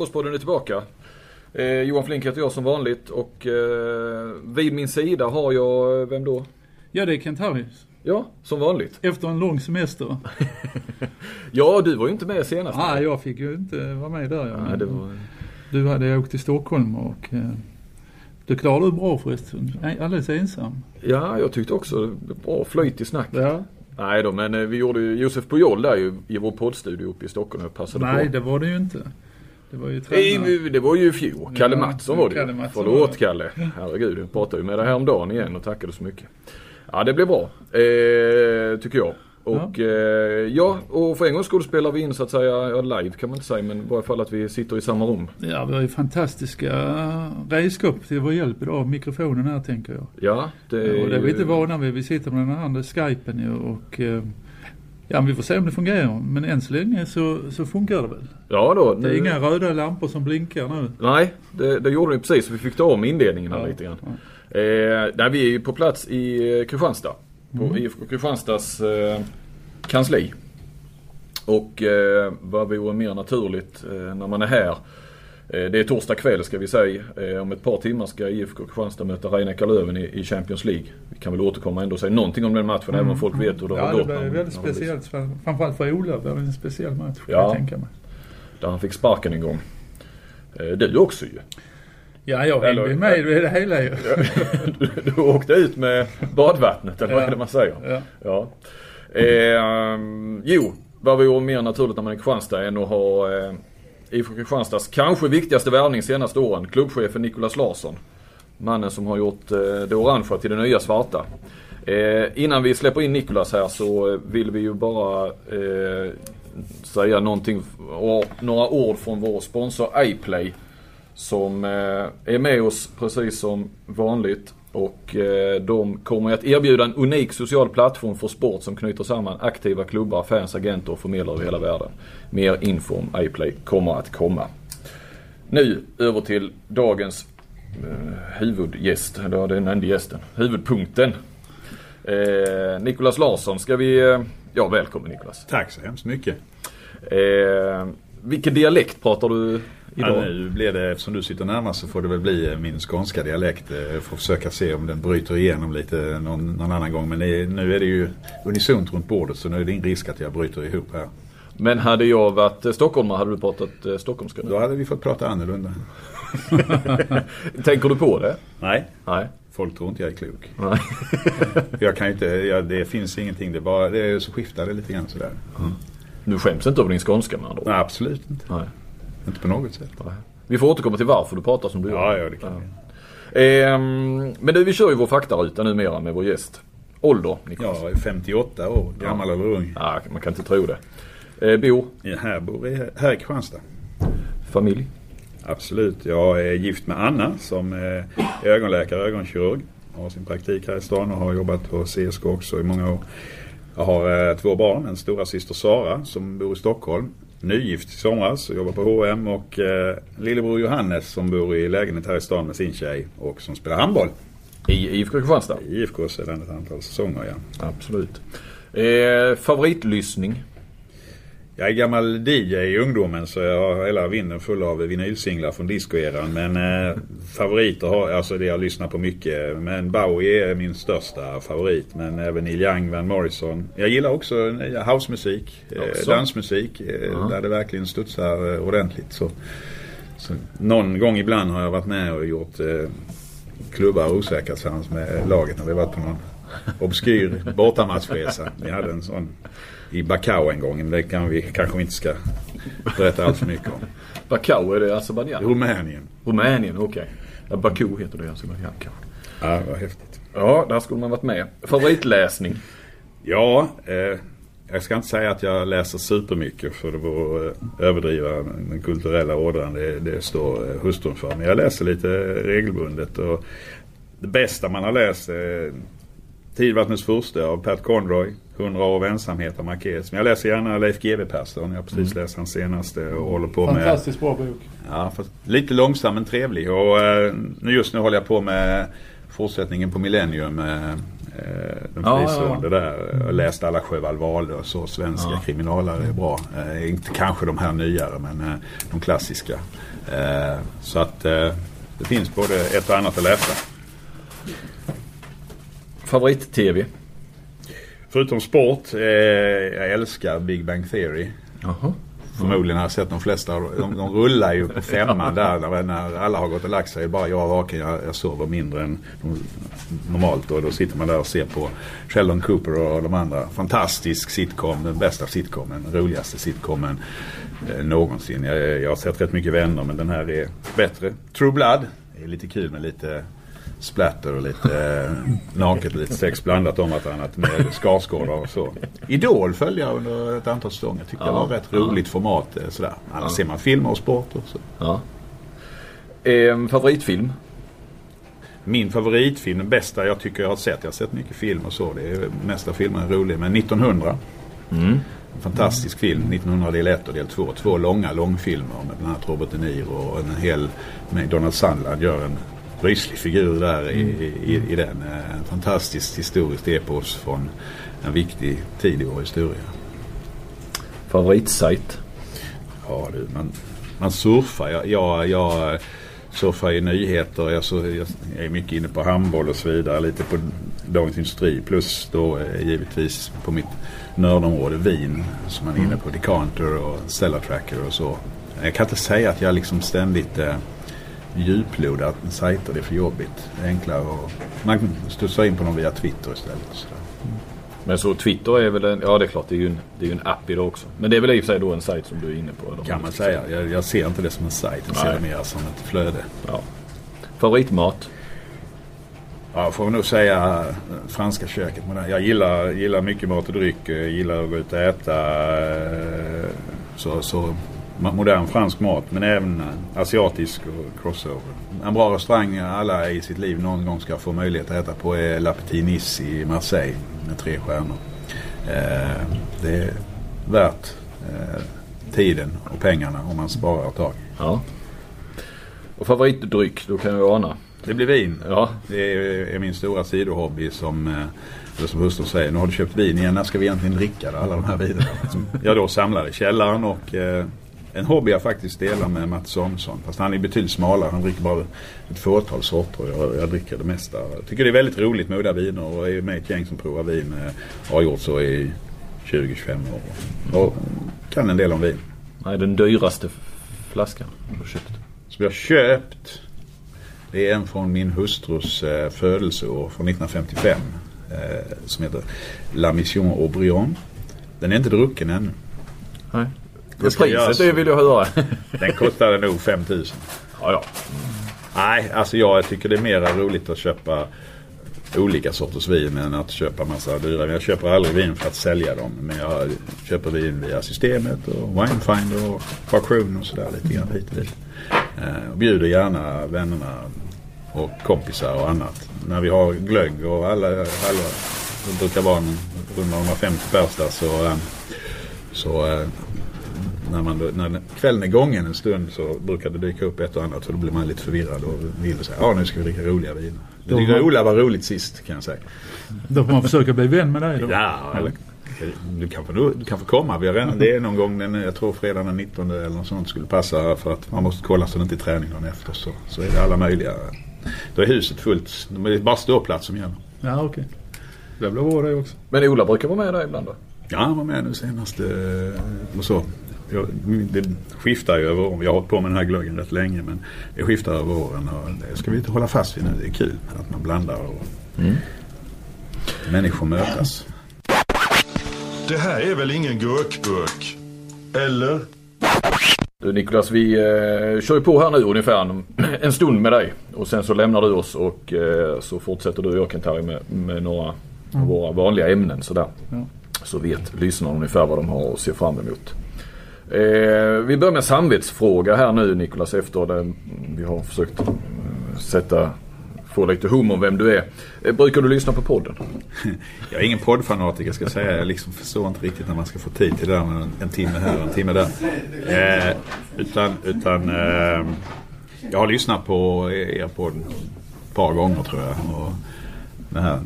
Handbollspodden är tillbaka. Eh, Johan Flink heter jag som vanligt och eh, vid min sida har jag, vem då? Ja, det är Kent Harris. Ja, som vanligt. Efter en lång semester. ja, du var ju inte med senast. Nej, jag fick ju inte vara med där. Nej, det var... Du hade åkt till Stockholm och eh, du klarade det bra förresten. Alldeles ensam. Ja, jag tyckte också bra flyt i snacket. Ja. Nej då, men eh, vi gjorde ju Josef Pujol där ju i vår poddstudio uppe i Stockholm och passade Nej, på. det var det ju inte. Det var ju tränare. Det var ju i fjol. Kalle Mattsson var det Kalle ju. Mattsson Förlåt. Kalle. Herregud, jag pratade ju med dig häromdagen igen och tackade så mycket. Ja, det blev bra. Eh, tycker jag. Och ja. Eh, ja, och för en gångs skull spelar vi in så att säga, ja, live kan man inte säga, men i varje fall att vi sitter i samma rum. Ja, vi har ju fantastiska redskap till vår hjälp idag. Mikrofonen här tänker jag. Ja, det Och det är vi inte vana vid. Vi sitter med den andra skypen ju och eh, Ja, vi får se om det fungerar. Men än så länge så, så funkar det väl. Ja då. Det är inga röda lampor som blinkar nu. Nej, det, det gjorde ni precis. Vi fick ta om inledningen här Ja, lite grann. Eh, nej, vi är ju på plats i eh, Kristianstad. På Mm. IFK Kristianstads eh, kansli. Och eh, vad vore mer naturligt eh, när man är här. Eh, det är torsdag kväll ska vi säga. Eh, om ett par timmar ska IFK Kristianstad möta Rhein Löven i, Champions League. Vi kan väl återkomma ändå och säga någonting om den matchen även om folk vet hur det har Mm. Ja, det gått. blir väldigt speciellt. för- Framförallt för Ola blir det en speciell match. kan Ja. Jag tänka mig. Där han fick sparken en gång. Eh, du också ju. Ja, jag Eller- bli med i det hela ju. du, du åkte ut med badvattnet eller vad Ja. är det man säger? Ja. Ja. Eh, jo, vad vore mer naturligt när man är i Kristianstad än att ha eh, IFK Kristianstads kanske viktigaste värvning senaste åren. Klubbchefen Nicolas Larsson. Mannen som har gjort eh, det orangea till det nya svarta. Eh, innan vi släpper in Nicolas här så eh, vill vi ju bara eh, säga någonting, och, några ord från vår sponsor iPlay. Som eh, är med oss precis som vanligt. Och eh, de kommer att erbjuda en unik social plattform för sport som knyter samman aktiva klubbar, fans, agenter och förmedlare över hela världen. Mer info om iPlay kommer att komma. Nu över till dagens eh, huvudgäst, eller den enda gästen, huvudpunkten. Eh, Nicolas Larsson, ska vi... Eh, ja, välkommen Nicolas. Tack så hemskt mycket. Eh, vilken dialekt pratar du idag? Ja, nu blir det, eftersom du sitter närmast så får det väl bli eh, min skånska dialekt. Eh, Jag får försöka se om den bryter igenom lite någon, någon annan gång. Men det nu är det ju unisont runt bordet så nu är det ingen risk att jag bryter ihop här. Men hade jag varit eh, stockholmare hade du pratat stockholmska nu? Då hade vi fått prata annorlunda. Tänker du på det? Nej, Nej. folk tror inte jag är klok. Nej. Jag kan inte, jag, det finns ingenting. Det, bara, det är så skiftar det lite grann sådär. Du skäms inte över din skånska med andra ord? Nej, absolut inte. Nej. Inte på något sätt. Nej. Vi får återkomma till varför du pratar som du Ja, gör. ja det kan vi. Ehm, men du, vi kör ju vår faktaruta numera med vår gäst. Ålder, Niklas? Jag är 58 år, gammal eller ung. Ja, man kan inte tro det. Eh, bor, Jag här bor i, här i Kristianstad. familj? Absolut. Jag är gift med Anna som är ögonläkare, ögonkirurg. Har sin praktik här i stan och har jobbat på CSK också i många år. Jag har eh, två barn. En stora syster Sara som bor i Stockholm. Nygift i somras och jobbar på H&M och eh, lillebror Johannes som bor i lägenhet här i stan med sin tjej och som spelar handboll I IFK Kristianstad? i IFK sedan ett antal säsonger. Ja. Absolut. Eh, favoritlyssning? Jag är gammal DJ i ungdomen så jag har hela vinden full av vinylsinglar från discoeran. Men eh, favoriter har, alltså det jag lyssnar på mycket. Men Bowie är min största favorit. Men även Neil Young, Van Morrison. Jag gillar också eh, housemusik, eh, dansmusik. Eh. Där det verkligen studsar eh, ordentligt. Så, så någon gång ibland har jag varit med och gjort eh, klubbar osäkra tillsammans med laget när vi varit på någon obskyr bortamatchresa. Vi hade en sån i Bacau en gång. Men det kan vi kanske inte ska berätta allt för mycket om. Baku, är det Azerbajdzjan? Rumänien. Rumänien, okej. Ja, Baku heter det i Azerbajdzjan kanske. Ja, vad häftigt. Ja, där skulle man varit med. Favoritläsning? Ja, eh, jag ska inte säga att jag läser supermycket för det vore eh, överdriva den kulturella ådran. Det, det står eh, hustrun för. Men jag läser lite regelbundet. Och det bästa man har läst är Tidvattnets furste av Pat Conroy. 100 år av ensamhet av Marquez. Men jag läser gärna Leif GW Persson. Jag har precis läst hans senaste och håller på med Fantastiskt bra bok. Ja, lite långsam men trevlig. Och eh, nu just nu håller jag på med fortsättningen på Millennium. Eh, Eh, den Ja, fristående ja. där. Jag har läst alla Sjöwall Wahlöö och så. Svenska Ja. kriminalare är bra. Eh, inte kanske de här nyare men eh, de klassiska. Eh, så att eh, det finns både ett och annat att läsa. Favorit-TV? Förutom sport, eh, jag älskar Big Bang Theory. Jaha. Förmodligen har jag sett de flesta. De, de rullar ju på femman där när, när alla har gått och lagt sig. Bara jag vaken. Jag, jag sover mindre än normalt. Och då sitter man där och ser på Sheldon Cooper och de andra. Fantastisk sitcom. Den bästa sitcomen. Den roligaste sitcomen eh, någonsin. Jag, jag har sett rätt mycket vänner men den här är bättre. True Blood. Det är lite kul med lite splatter och lite eh, naket och lite sex blandat om vartannat med Skarsgård och så. Idol följde jag under ett antal säsonger. Tyckte det Ja, var rätt ja. roligt format. eh, Sådär. Annars ser man filmer och sport och så. Ja. Ehm, favoritfilm? Min favoritfilm, den bästa jag tycker jag har sett. Jag har sett mycket film och så. Det är mesta filmen är rolig. Men 1900. Mm. En fantastisk film. 1900 del 1 och del 2. Två långa långfilmer med bland annat Robert De Niro och en hel med Donald Sandland gör en ryslig figur där i, i, i den. Eh, En fantastiskt historiskt epos från en viktig tid i vår historia. Favoritsajt? Ja du, man, man surfar. Jag, jag, jag surfar i nyheter. Jag, jag är mycket inne på handboll och så vidare. Lite på Dagens Industri. Plus då eh, givetvis på mitt nördområde vin. Som man är inne på. Decanter och Cellar Tracker och så. Jag kan inte säga att jag liksom ständigt eh, djuplodar sajter. Det är för jobbigt. Det är enklare att man studsar in på någon via Twitter istället. Så där. Men så Twitter är väl en, ja det är klart det är ju en, det är ju en app idag också. Men det är väl i och för sig då en sajt som du är inne på? eller? Kan man säga. Jag, jag ser inte det som en sajt. Jag ser Nej. det mer som ett flöde. Ja. Favoritmat? Ja, får nog säga eh, franska köket. Men jag gillar, gillar mycket mat och dryck. Jag gillar att gå ut och äta. eh, Så, så modern fransk mat. Men även eh, asiatisk och crossover. En bra restaurang alla i sitt liv någon gång ska få möjlighet att äta på är La Petite Nice i Marseille. Med tre stjärnor. Eh, Det är värt eh, tiden och pengarna om man sparar ett tag. Ja. Och favoritdryck? Då kan jag ana. Det blir vin. Ja. Det är, är min stora sidohobby som, eh, eller som hustrun säger. Nu har du köpt vin igen. När ska vi egentligen dricka? Alla de här vinerna. Som jag då samlar i källaren och eh, en hobby jag faktiskt delar med Mats Samuelsson. Fast han är betydligt smalare. Han dricker bara ett fåtal sorter. Jag, jag dricker det mesta. Jag tycker det är väldigt roligt med udda viner och är med i ett gäng som provar vin. Eh, har gjort så i 20-25 år. Och kan en del om vin. Nej, den dyraste flaskan du har köpt. Som jag köpt. Det är en från min hustrus eh, födelseår från 1955. Eh, som heter La Mission Aubryon. Den är inte drucken ännu. Nej. Det. Priset det vill jag höra. Den kostade nog 5000. ja, ja. Nej, alltså jag tycker det är mer roligt att köpa olika sorters vin än att köpa massa dyra vin. Jag köper aldrig vin för att sälja dem. Men jag köper vin via systemet och Winefinder och Passion och sådär lite grann hit och dit. Eh, och bjuder gärna vännerna och kompisar och annat. När vi har glögg och alla, alla det brukar vara runda 150 pers där så, eh, så eh, när, man, då- när kvällen är gången en stund så brukar det dyka upp ett och annat så då blir man lite förvirrad och vill säga ja nu ska vi dricka roliga viner. Tyckte Då- Ola var roligt sist kan jag säga. Då får man försöka bli vän med dig då. Ja, eller, du, kan få, du kan få komma. Vi har redan, det är någon gång, den, jag tror fredagen den 19 eller något sånt skulle passa för att man måste kolla så det inte är träning dagen efter. Så, så är det alla möjliga. Då är huset fullt. Det är bara ståplats som gäller. Ja, okej. Det blir bra det också. Men Ola brukar vara med där ibland då? Ja, han var med nu senast och så. Jag, det skiftar ju över åren. Jag har hållit på med den här glöggen rätt länge men det skiftar över åren och det ska vi inte hålla fast vid nu. Det är kul att man blandar och människor mötas. Det här är väl ingen gurkburk? Eller? Du Niklas, vi eh, kör ju på här nu ungefär en, en stund med dig. Och sen så lämnar du oss och eh, så fortsätter du och jag Kent-Harry med, med några av våra vanliga ämnen sådär. Ja. Så vet lyssnarna ungefär vad de har att se fram emot. Eh, vi börjar med samvetsfråga här nu Niklas efter den vi har försökt eh, sätta, få lite hum om vem du är. Eh, brukar du lyssna på podden? Jag är ingen poddfanatiker ska jag säga. Jag liksom förstår inte riktigt när man ska få tid till det där med en, en timme här och en timme där. Eh, utan utan eh, jag har lyssnat på er podd ett par gånger tror jag. Och den här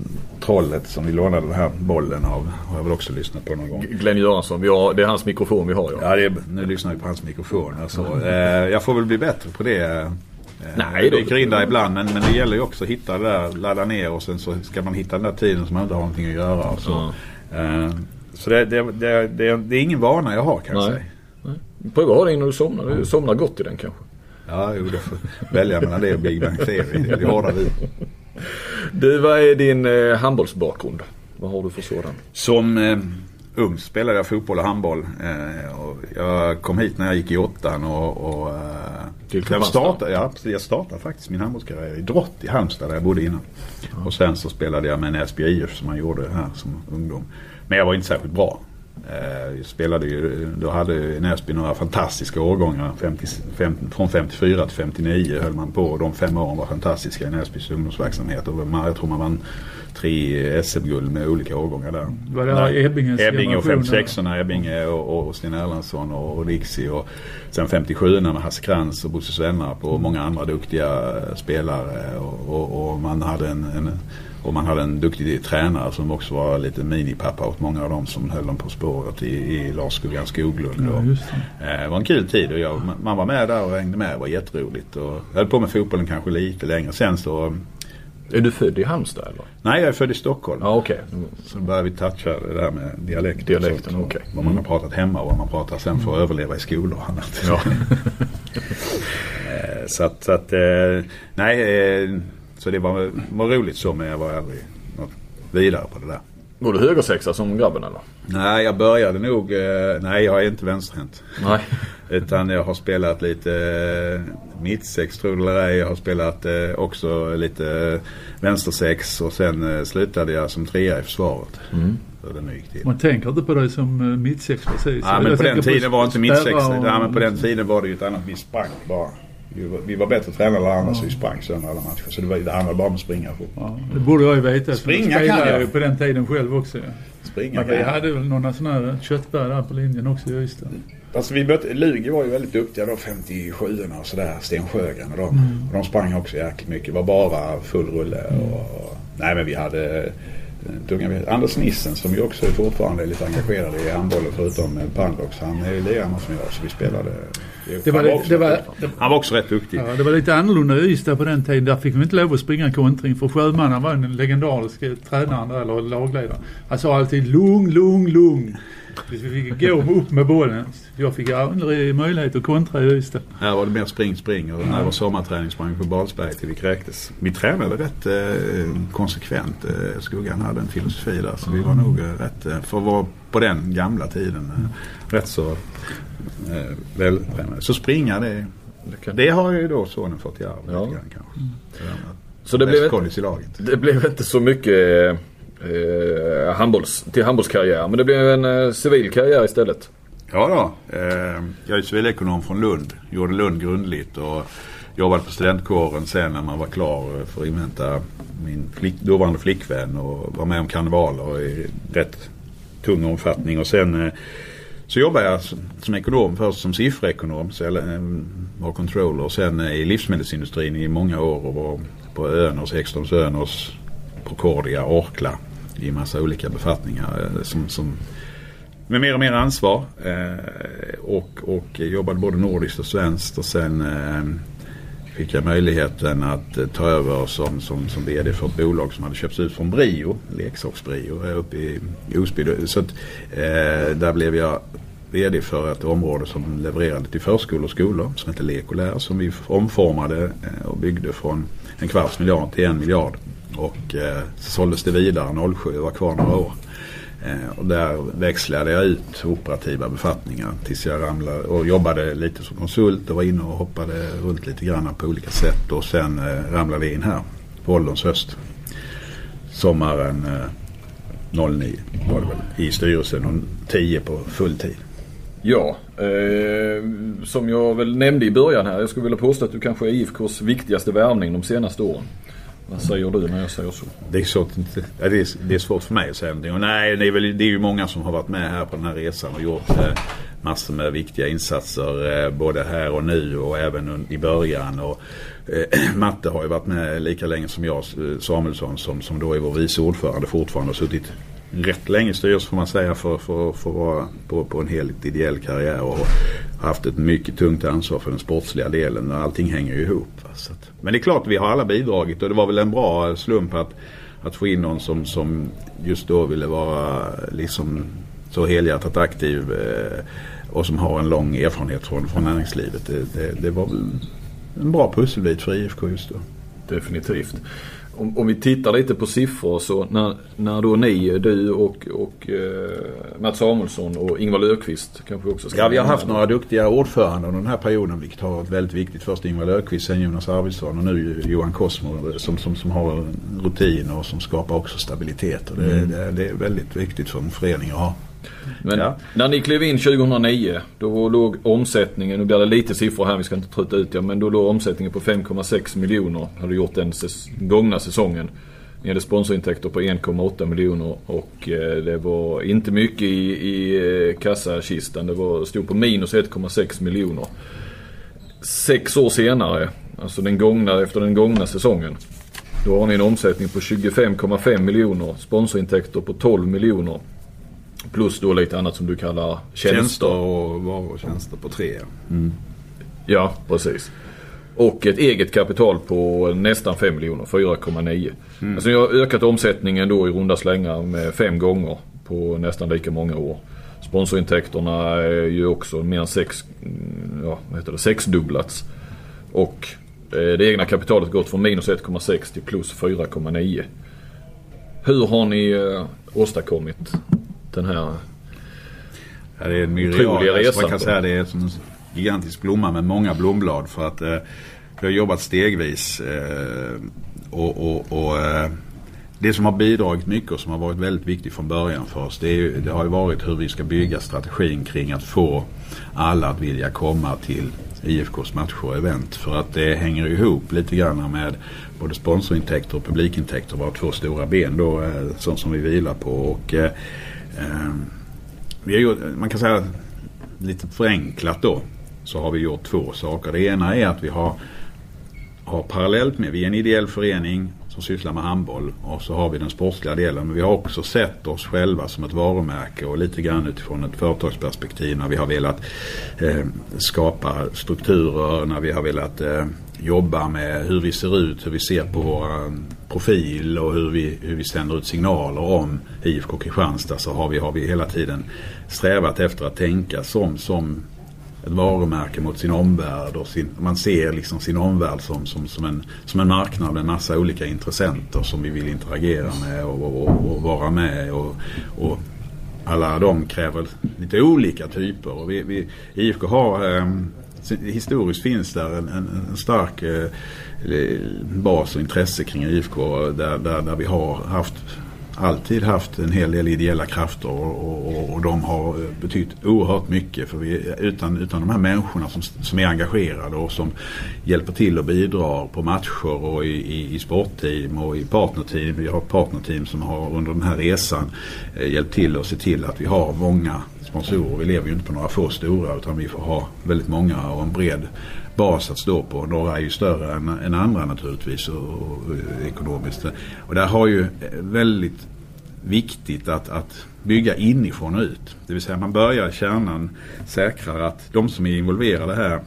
Trollet som vi lånade den här bollen av. Har jag väl också lyssnat på någon gång. Glenn Göransson, har, det är hans mikrofon vi har ja. Ja, det är, nu lyssnar vi på hans mikrofon. Alltså, eh, jag får väl bli bättre på det. Eh, Nej, då- dyker in där ibland men, men det gäller ju också att hitta det där, ladda ner och sen så ska man hitta den där tiden som man inte har någonting att göra. Och så eh, så det, det, det, det, det är ingen vana jag har kan jag säga. Pröva att ha den innan du somnar. Du somnar gott i den kanske. Ja, jo, det får välja mellan det och Big Bang Theory. Det är det hårda vi. Du, vad är din eh, handbollsbakgrund? Vad har du för sådan? Som eh, ung spelade jag fotboll och handboll. Eh, och jag kom hit när jag gick i åttan och, och eh, Till jag, startade, ja, jag startade faktiskt min handbollskarriär i Drott i Halmstad där jag bodde innan. Och sen så spelade jag med Näsby IF som man gjorde här som ungdom. Men jag var inte särskilt bra. Eh, spelade ju, då hade Näsby några fantastiska årgångar. 50, 50, från 54 till 59 höll man på och de fem åren var fantastiska i Näsbys ungdomsverksamhet. Och man, jag tror man vann tre SM-guld med olika årgångar där. Var det Ebbinges Ebbinge och generation, 56 orna Ebbinge och, och Sten Erlandsson och, och Dixie och sen 57 med Hasse Krantz och Bosse Svenarp och många andra duktiga spelare och, och, och man hade en, en och man hade en duktig tränare som också var lite minipappa åt många av dem som höll dem på spåret i, i Lars Skuggan Skoglund. Ja, och, eh, det var en kul tid och jag, man var med där och hängde med. Det var jätteroligt. Och jag höll på med fotbollen kanske lite längre. Sen så, Är du född i Halmstad eller? nej jag är född i Stockholm. Ja okej. Så började vi toucha det där med dialekt. Dialekten, sånt. Mm. Vad man har pratat hemma och vad man pratar sen för att överleva i skolor och annat. Ja. Eh, så att, så att eh, nej, eh, så det var, var roligt så men jag var aldrig något vidare på det där. Var du högersexa som grabben eller? Nej, jag började nog, eh, nej jag är inte vänsterhänt. Nej. Utan jag har spelat lite eh, mittsex tror du eller ej. Jag har spelat eh, också lite vänstersex och sen slutade jag som trea i försvaret. Mm. Man tänker inte på dig som mittsex precis. Ja, men på den tiden var inte mittsex. och- Ja, men på den tiden var det ju ett annat. Vi sprang bara. Vi var, bättre tränade än andra så vi sprang sönder alla matcher. Så det, var, det handlade bara om att springa. På. Ja, det borde jag ju veta. Springa kan jag. ju på den tiden själv också. Springa Men vi hade väl några sådana här köttberg där på linjen också i Ystad. Alltså vi mötte, Lugi var ju väldigt duktiga då, 57 och sådär. Sten Sjögren och de. Mm. Och de sprang också jäkligt mycket. Det var bara full rulle. Och, och, nej men vi hade tunga, Anders Nissen som ju också fortfarande är lite engagerad i handbollen förutom Pandox. Han är ju lirare som jag så vi spelade. Det var, han, det, var, han var också rätt duktig. ja, det var lite annorlunda i Ystad på den tiden. Där fick vi inte lov att springa kontring för Sjömannen var den legendariska tränaren där, eller lagledaren. Han sa alltid lugn, lugn, lugn. Vi fick gå upp med bollen. Jag fick aldrig möjlighet att kontra i Ystad. Här var det mer spring, spring och när det var sommarträning sprang på Balsberg till vi kräktes. Vi tränade rätt eh, konsekvent. Eh, Skuggan hade en filosofi där så vi var nog eh, rätt, eh, för att vara på den gamla tiden, rätt så eh, vältränade. Så springa det, Det har ju då sonen fått i arv Ja. lite grann kanske. Med Så det blev, Västkollis i laget. det blev inte så mycket eh, handbolls, till handbollskarriär. Men det blev en eh, civil karriär istället. Ja då. Eh, jag är civilekonom från Lund. Gjorde Lund grundligt och jobbade på studentkåren sen när man var klar för att invänta min flick, dåvarande flickvän och var med om karnevaler i rätt tung omfattning. Och sen eh, så jobbade jag som, som ekonom först som sifferekonom, så jag eh, var controller och sen eh, i livsmedelsindustrin i många år och var på Öners, Ekströms Öners, Procordia, Orkla i massa olika befattningar eh, som, som med mer och mer ansvar eh, och, och jobbade både nordiskt och svenskt och sen eh, fick jag möjligheten att eh, ta över som, som, som VD för ett bolag som hade köpts ut från Brio, leksaksbrio uppe i Osby. Så att, eh, där blev jag VD för ett område som levererade till förskolor och skolor som heter Lekolär som vi omformade eh, och byggde från en kvarts miljard till en miljard. Och eh, så såldes det vidare 07 var kvar några år. Eh, och där växlade jag ut operativa befattningar tills jag ramlade och jobbade lite som konsult och var inne och hoppade runt lite grann på olika sätt och sen eh, ramlade jag in här på ålderns höst. Sommaren eh, 09 var det väl i styrelsen och 10 på fulltid. Ja, eh, som jag väl nämnde i början här. Jag skulle vilja påstå att du kanske är IFKs viktigaste värvning de senaste åren. Vad säger du när jag säger så? Det är, svårt, det, är, det är svårt för mig att säga någonting. Och nej, det är, väl, det är ju många som har varit med här på den här resan och gjort eh, massor med viktiga insatser. Eh, både här och nu och även i början. Och, eh, Matte har ju varit med lika länge som jag, eh, Samuelsson, som, som då är vår vice ordförande fortfarande. och suttit rätt länge i styrelsen får man säga för, för, för att vara på, på en helt ideell karriär. Och haft ett mycket tungt ansvar för den sportsliga delen. Och allting hänger ju ihop. Så att, men det är klart vi har alla bidragit och det var väl en bra slump att, att få in någon som, som just då ville vara liksom så helhjärtat aktiv eh, och som har en lång erfarenhet från, från näringslivet. Det, det, det var väl en bra pusselbit för IFK just då. Definitivt. Om, om, vi tittar lite på siffror så när, när då ni, du och, och eh, Mats Samuelsson och Ingvar Löfqvist kanske också ska Ja, vi har haft några duktiga ordförande under den här perioden vilket har varit väldigt viktigt. Först Ingvar Löfqvist, sen Jonas Arvidsson och nu Johan Cosmo som, som, som har rutin och som skapar också stabilitet. Och det, mm. det, det är väldigt viktigt för en förening att ha. Men ja. när ni klev in 2009 då låg omsättningen, nu blir det lite siffror här, vi ska inte trötta ut er, men då låg omsättningen på 5,6 miljoner. Hade gjort den ses gångna säsongen. Ni hade sponsorintäkter på 1,8 miljoner och eh, det var inte mycket i, i eh, kassakistan. Det var, stod på minus 1,6 miljoner. Sex år senare, alltså den gångna, efter den gångna säsongen. Då har ni en omsättning på 25,5 miljoner. Sponsorintäkter på 12 miljoner. Plus då lite annat som du kallar tjänster. Tjänster och varor och tjänster på tre. Mm. Ja, precis. Och ett eget kapital på nästan 5 miljoner, 4,9. Mm. Alltså jag har ökat omsättningen då i runda slängar med fem gånger på nästan lika många år. Sponsorintäkterna är ju också mer än sex, ja, vad heter det, sexdubblats. Och eh, det egna kapitalet gått från minus 1,6 till plus 4,9. Hur har ni eh, åstadkommit den här ja, det är en otroliga resan. Man kan säga det är som en gigantisk blomma med många blomblad för att eh, vi har jobbat stegvis eh, och, och, och eh, det som har bidragit mycket och som har varit väldigt viktigt från början för oss det, är, det har ju varit hur vi ska bygga strategin kring att få alla att vilja komma till IFKs matcher och event. För att det hänger ihop lite grann med både sponsorintäkter och publikintäkter. Våra två stora ben då, eh, som, som vi vilar på. Och, Eh, Ehm, vi har gjort, man kan säga lite förenklat då så har vi gjort två saker. Det ena är att vi har, har parallellt med, vi är en ideell förening som sysslar med handboll och så har vi den sportsliga delen. Men vi har också sett oss själva som ett varumärke och lite grann utifrån ett företagsperspektiv när vi har velat eh, skapa strukturer, när vi har velat eh, jobba med hur vi ser ut, hur vi ser på vår eh, profil och hur vi, hur vi sänder ut signaler om IFK Kristianstad så har vi, har vi hela tiden strävat efter att tänka som, som ett varumärke mot sin omvärld och sin, man ser liksom sin omvärld som, som, som, en, som en marknad med en massa olika intressenter som vi vill interagera med och, och, och vara med och, och alla de kräver lite olika typer. Och vi, vi IFK har eh, historiskt finns där en, en, en stark eh, bas och intresse kring IFK där, där, där vi har haft alltid haft en hel del ideella krafter och, och, och de har betytt oerhört mycket. För vi, utan, utan de här människorna som, som är engagerade och som hjälper till och bidrar på matcher och i, i, i sportteam och i partnerteam. Vi har partnerteam som har under den här resan eh, hjälpt till och se till att vi har många sponsorer. Vi lever ju inte på några få stora utan vi får ha väldigt många och en bred bas att stå på. Några är ju större än, än andra naturligtvis och, och, och, eh, ekonomiskt. Och där har ju eh, väldigt viktigt att, att bygga inifrån och ut. Det vill säga man börjar kärnan säkrar att de som är involverade här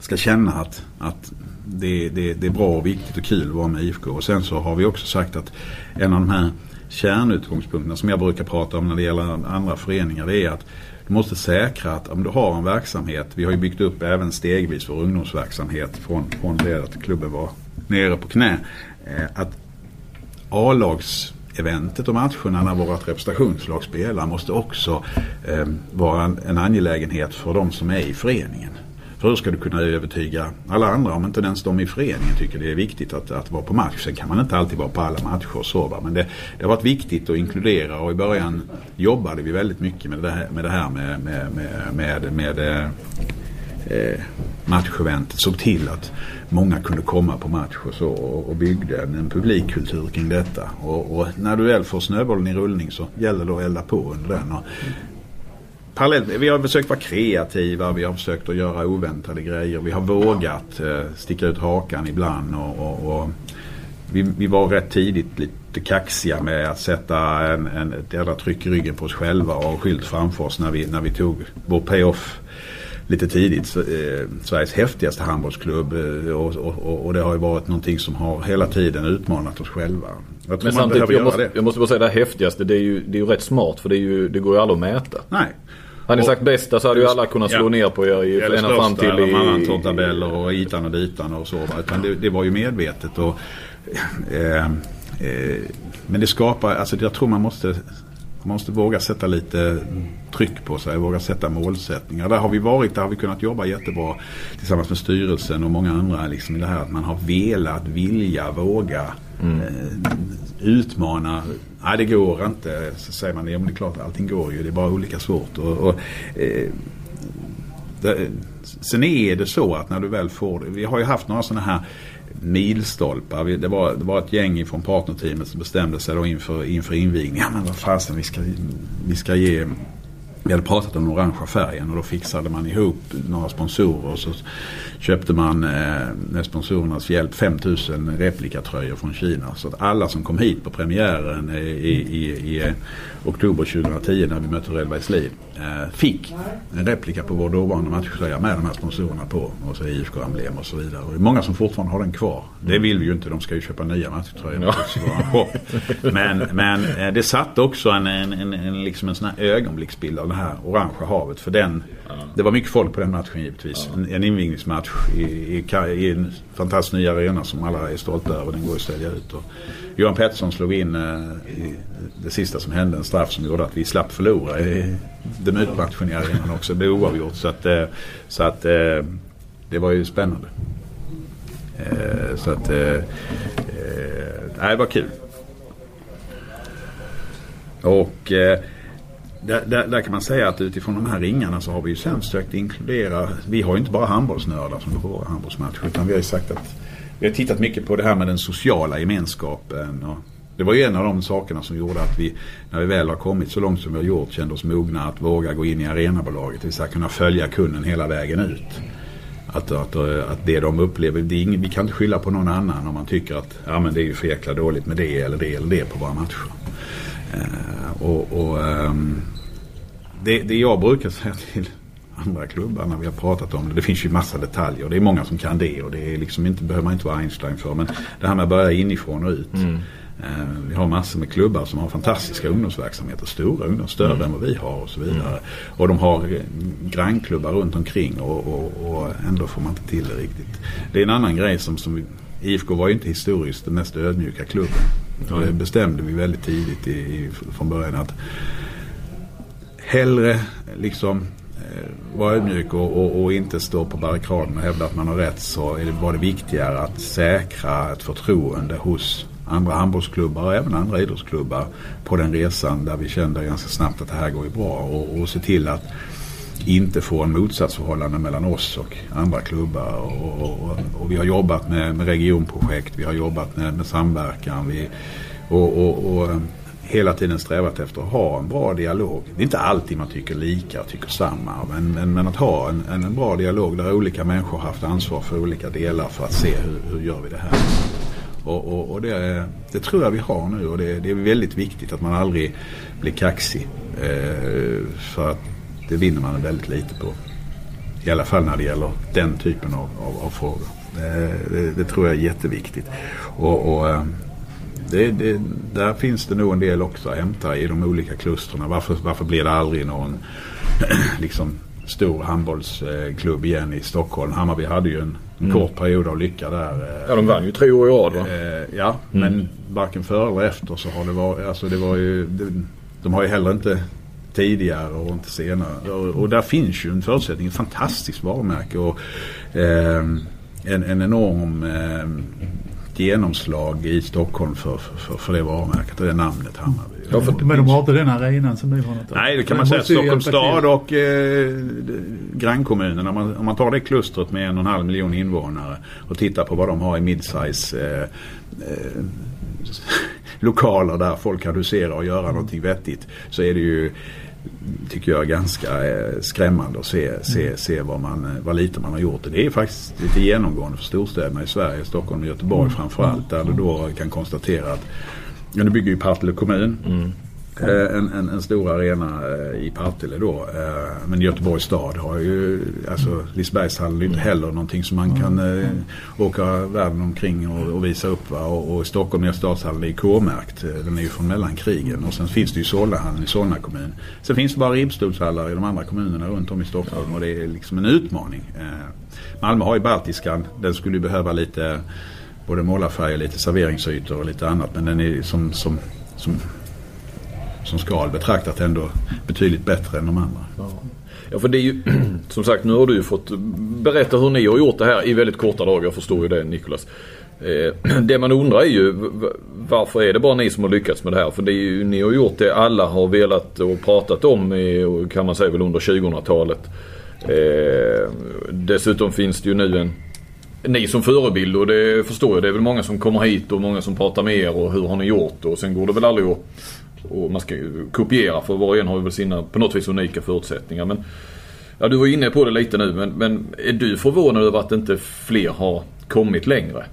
ska känna att, att det, det, det är bra och viktigt och kul att vara med IFK. Och sen så har vi också sagt att en av de här kärnutgångspunkterna som jag brukar prata om när det gäller andra föreningar det är att du måste säkra att om du har en verksamhet, vi har ju byggt upp även stegvis vår ungdomsverksamhet från, från det att klubben var nere på knä. Eh, att A-lagseventet och matcherna när vårt representationslag spelar måste också eh, vara en, en angelägenhet för de som är i föreningen. För hur ska du kunna övertyga alla andra om inte ens de i föreningen tycker det är viktigt att, att vara på match. Sen kan man inte alltid vara på alla matcher och så va? Men det, det har varit viktigt att inkludera och i början jobbade vi väldigt mycket med det här med, det här med, med, med, med, med eh, matcheventet. Såg till att många kunde komma på match och så och, och byggde en, en publikkultur kring detta. Och, och, när du väl får snöbollen i rullning så gäller det att elda på under den. Och, parallellt, vi har försökt vara kreativa, vi har försökt att göra oväntade grejer. Vi har vågat eh, sticka ut hakan ibland. Och, och, och vi, vi, var rätt tidigt lite kaxiga med att sätta en, en, ett jävla tryck i ryggen på oss själva och ha skylt framför oss när vi, när vi tog vår payoff lite tidigt. Så, eh, Sveriges häftigaste handbollsklubb eh, och, och, och, det har ju varit någonting som har hela tiden utmanat oss själva. Jag Men samtidigt, jag måste, jag måste bara säga det häftigaste, det är ju, det är ju rätt smart för det, ju, det går ju aldrig att mäta. Nej. Hade ni sagt bästa så hade ju alla kunnat slå ja. ner på er i Eller ända fram till. Eller tabeller och itan och ditan och så. Utan det, det var ju medvetet. Och, eh, eh, men det skapar, alltså jag tror man måste man måste våga sätta lite tryck på sig, våga sätta målsättningar. Där har vi varit, där har vi kunnat jobba jättebra tillsammans med styrelsen och många andra. Liksom, i det här att man har velat, vilja, våga mm. eh, utmana. Nej det går inte. Så säger man, ja men det är klart allting går ju. Det är bara olika svårt. Och, och eh, det, sen är det så att när du väl får det. Vi har ju haft några sådana här milstolpar. Det var, det var ett gäng från partnerteamet som bestämde sig då inför, inför invigningen. Ja men vad fasen vi ska, vi ska ge vi hade pratat om den orangea färgen och då fixade man ihop några sponsorer och så köpte man eh, med sponsorernas hjälp 5000 replikatröjor från Kina. Så att alla som kom hit på premiären i, i, i oktober 2010 när vi mötte Redbergslid fick en replika på vår dåvarande matchtröja med de här sponsorerna på. Och så IFK-emblem och så vidare. Och det är många som fortfarande har den kvar. Det vill vi ju inte, de ska ju köpa nya matchtröjor. Ja. Men, men eh, det satt också en, en, en, en, liksom en sån här ögonblicksbild av det här orangea havet. För den, det var mycket folk på den matchen givetvis. En, en invigningsmatch i, i, i, en fantastisk ny arena som alla är stolta över. Den går att sälja ut. Och Johan Pettersson slog in eh, det sista som hände, en straff som gjorde att vi slapp förlora i debutmatchen i arenan också. Det blev oavgjort. Så att, eh, så att eh, det var ju spännande. Eh, så att, eh, eh det var kul. Och eh, där, där, där, kan man säga att utifrån de här ringarna så har vi ju sen försökt inkludera, vi har ju inte bara handbollsnördar som går på våra handbollsmatcher utan vi har ju sagt att vi har tittat mycket på det här med den sociala gemenskapen. Och det var ju en av de sakerna som gjorde att vi, när vi väl har kommit så långt som vi har gjort, kände oss mogna att våga gå in i arenabolaget. Det vill säga kunna följa kunden hela vägen ut. Att, att, att det de upplever, det ingen, vi kan inte skylla på någon annan om man tycker att ja, men det är ju för jäkla dåligt med det eller det eller det på våra matcher. Uh, och, och um, det, det jag brukar säga till andra klubbar när vi har pratat om det. Det finns ju massa detaljer. Det är många som kan det och det är liksom inte, behöver man inte vara Einstein för. Men det här med att börja inifrån och ut. Mm. Eh, vi har massor med klubbar som har fantastiska ungdomsverksamheter. Stora ungdomar, större mm. än vad vi har och så vidare. Mm. Och de har eh, grannklubbar runt omkring och, och, och, ändå får man inte till det riktigt. Det är en annan grej som, som vi, IFK var ju inte historiskt den mest ödmjuka klubben. Mm. Det bestämde vi väldigt tidigt i, i, från början att hellre liksom Eh, vara ödmjuk och, och, och, inte stå på barrikaden och hävda att man har rätt så var det viktigare att säkra ett förtroende hos andra handbollsklubbar och även andra idrottsklubbar på den resan där vi kände ganska snabbt att det här går ju bra och, och se till att inte få en motsatsförhållande mellan oss och andra klubbar. Och, och, och vi har jobbat med, med, regionprojekt, vi har jobbat med, med samverkan. Vi, och, hela tiden strävat efter att ha en bra dialog. Det är inte alltid man tycker lika och tycker samma. Men, men, men att ha en, en, bra dialog där olika människor haft ansvar för olika delar för att se hur, hur gör vi det här. Och, och, och det, det, tror jag vi har nu och det, det, är väldigt viktigt att man aldrig blir kaxig. Eh, för att det vinner man väldigt lite på. I alla fall när det gäller den typen av, av, av frågor. Eh, det, det, tror jag är jätteviktigt. Och, och eh, det, det, där finns det nog en del också att hämta i de olika klustren. Varför, varför blir det aldrig någon liksom, stor handbollsklubb igen i Stockholm? Hammarby hade ju en mm. kort period av lycka där. Eh, ja, de vann ju tre år i rad va? Eh, ja, mm. men varken före eller efter så har det varit, alltså det var ju, det, de har ju heller inte tidigare och inte senare. Och, och där finns ju en förutsättning, ett fantastiskt varumärke och eh, en, en enorm eh, genomslag i Stockholm för, för, för det varumärket och det namnet Hammarby. Ja, för- Men de har inte den arenan som ni har. något. Nej, det kan man säga. Stockholms stad och eh, grannkommunerna. Om man, om man tar det klustret med en och en halv miljon invånare och tittar på vad de har i midsize eh, eh, lokaler där folk kan husera och göra någonting vettigt. Så är det ju tycker jag ganska eh, skrämmande att se, se, se vad, man, eh, vad lite man har gjort. Det är faktiskt lite genomgående för storstäderna i Sverige, Stockholm och Göteborg framförallt. Där du då kan konstatera att Ja, nu bygger ju Partille kommun. eh, En, en, en stor arena eh, i Partille då. eh, Men Göteborgs stad har ju, alltså Lisebergshallen är ju inte heller någonting som man kan eh, åka världen omkring och, och visa upp. Va? Och, och Stockholm är stadshallen är K-märkt. Eh, Den är ju från mellankrigen. Och sen finns det ju Solnahallen i Solna kommun. Sen finns det bara ribbstolshallar i de andra kommunerna runt om i Stockholm. Och det är liksom en utmaning. Eh, Malmö har ju Baltiskan. Den skulle ju behöva lite både målarfärg och lite serveringsytor och lite annat. Men den är som, som, som, som skal betraktat ändå betydligt bättre än de andra. Ja för det är ju som sagt nu har du ju fått berätta hur ni har gjort det här i väldigt korta dagar. Jag förstår ju det Nikolas. Eh, det man undrar är ju varför är det bara ni som har lyckats med det här? För det är ju, ni har gjort det alla har velat och pratat om i, kan man säga väl under 2000-talet. Eh, dessutom finns det ju nu en ni som förebild och det förstår jag. Det är väl många som kommer hit och många som pratar med er och hur har ni gjort och sen går det väl aldrig att och man ska kopiera för var och en har ju väl sina på något vis unika förutsättningar. Men, ja, du var inne på det lite nu men, men är du förvånad över att inte fler har kommit längre?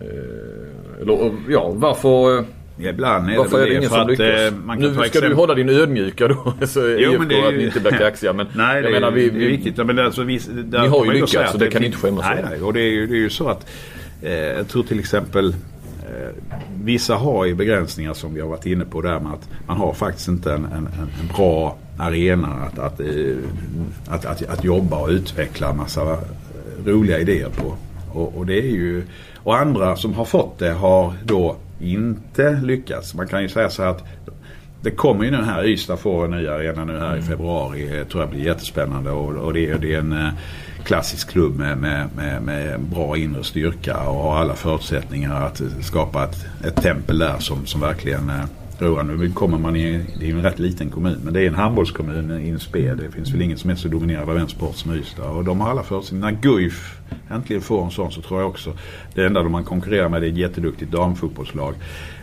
Eh, eller ja, varför, Ibland är varför det är väl det ingen som att lyckas? eh, nu ska exempel- du hålla din ödmjuka då. Så jo, men det är att ju- ni inte blir kaxiga. Men Nej, det, jag menar, är, vi, det är vi, viktigt. Men alltså, vi, där Ni har ju lyckats, så att det kan ni inte skämmas nej. Nej, och det är, ju, det är ju så att eh, jag tror till exempel Vissa har ju begränsningar som vi har varit inne på där med att man har faktiskt inte en, en, en bra arena att, att, eh, att, att, att jobba och utveckla massa eh, roliga idéer på. Och, och det är ju, och andra som har fått det har då inte lyckats. Man kan ju säga så här att det kommer ju nu här, Ystad får en ny arena nu här i februari. Jag tror jag blir jättespännande och, och det, det är en eh, klassisk klubb med, med, med, med bra inre styrka och har alla förutsättningar att skapa ett, ett tempel där som, som verkligen eh, roar. Nu kommer man i, det är ju en rätt liten kommun men det är en handbollskommun i en spel. Det finns väl ingen som är så dominerad av en sport som Ystad och de har alla förutsättningar. När Guif äntligen får en sån så tror jag också det enda de man konkurrerar med är ett jätteduktigt damfotbollslag.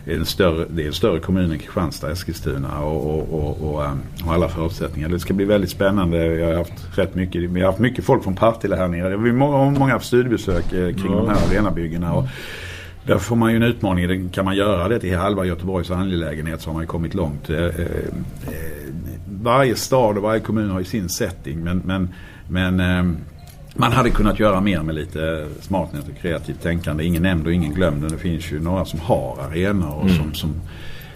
Det är en större, det är en större kommun än Kristianstad, Eskilstuna och, och, och, och, um, och alla förutsättningar. Det ska bli väldigt spännande. Jag har haft rätt mycket, vi har haft mycket folk från Partille här nere. Vi har många, haft studiebesök eh, kring de här arenabyggena. Och där får man ju en utmaning. Kan man göra det till halva Göteborgs angelägenhet så har man ju kommit långt. Eh, eh, varje stad och varje kommun har ju sin setting men, men, men eh, man hade kunnat göra mer med lite smartnät och kreativt tänkande. Ingen nämnd och ingen glömd. Det finns ju några som har arenor och som, som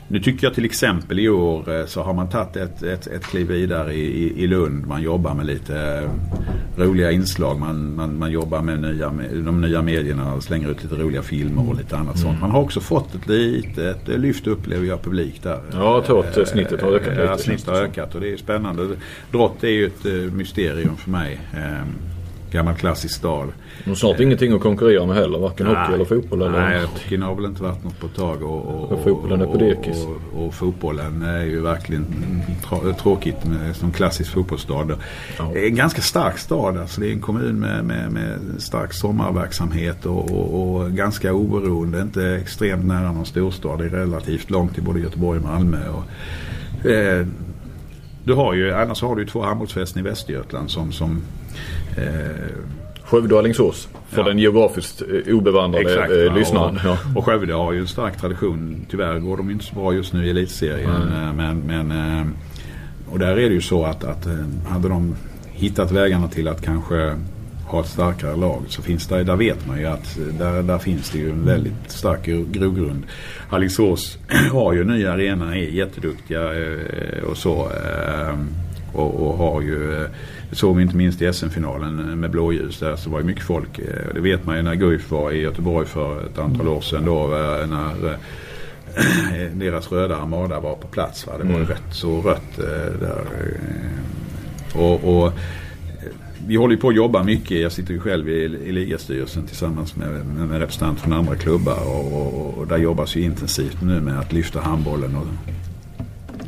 nu tycker jag till exempel i år eh, så har man tagit ett, ett, ett kliv vidare i, i, Lund. Man jobbar med lite eh, roliga inslag. Man, man, man jobbar med, nya, de nya medierna och slänger ut lite roliga filmer och lite annat sånt. Man har också fått ett litet lyft upplever jag publik där. Ja, eh, snittet har ökat lite, Ja, snittet har ökat och det är spännande. Drott är ju ett eh, mysterium för mig. Eh, Gammal klassisk stad. Och snart ingenting att konkurrera med heller. Varken hockey eller fotboll. Eller... Nej, hockeyn har väl inte varit något på ett tag. Och, och, Och fotbollen är på dekis. Och, och, fotbollen är ju verkligen tra- tråkigt med, som klassisk fotbollsstad. Det är en ganska stark stad. Alltså det är en kommun med, med, med stark sommarverksamhet och, ganska oberoende. Inte extremt nära någon storstad. Det är relativt långt till både Göteborg och Malmö. Och, eh, du har ju, annars har du ju två handbollsfästen i Västergötland som, som eh, Skövde och Alingsås. För Ja. den geografiskt eh, obevandrade Exakt, eh, lyssnaren. Och, Ja. och Skövde har ju en stark tradition. Tyvärr går de inte så bra just nu i elitserien. Eh, Men, men, eh, och där är det ju så att, att hade de hittat vägarna till att kanske ha ett starkare lag så finns det, där vet man ju att där, där finns det ju en väldigt stark gro- grogrund. Alingsås har ju en ny arena, är jätteduktiga och så. Eh, Och, och har ju, eh, såg vi inte minst i SM-finalen med blåljus där så var det mycket folk. Eh, Det vet man ju när Guif var i Göteborg för ett antal år sedan då eh, när eh, deras röda armada var på plats. Va? Det var ju rätt så rött eh, där. eh, Och, och eh, vi håller ju på att jobba mycket. Jag sitter ju själv i, i ligastyrelsen tillsammans med, med, med representanter från andra klubbar. Och, och, och där jobbas ju intensivt nu med att lyfta handbollen och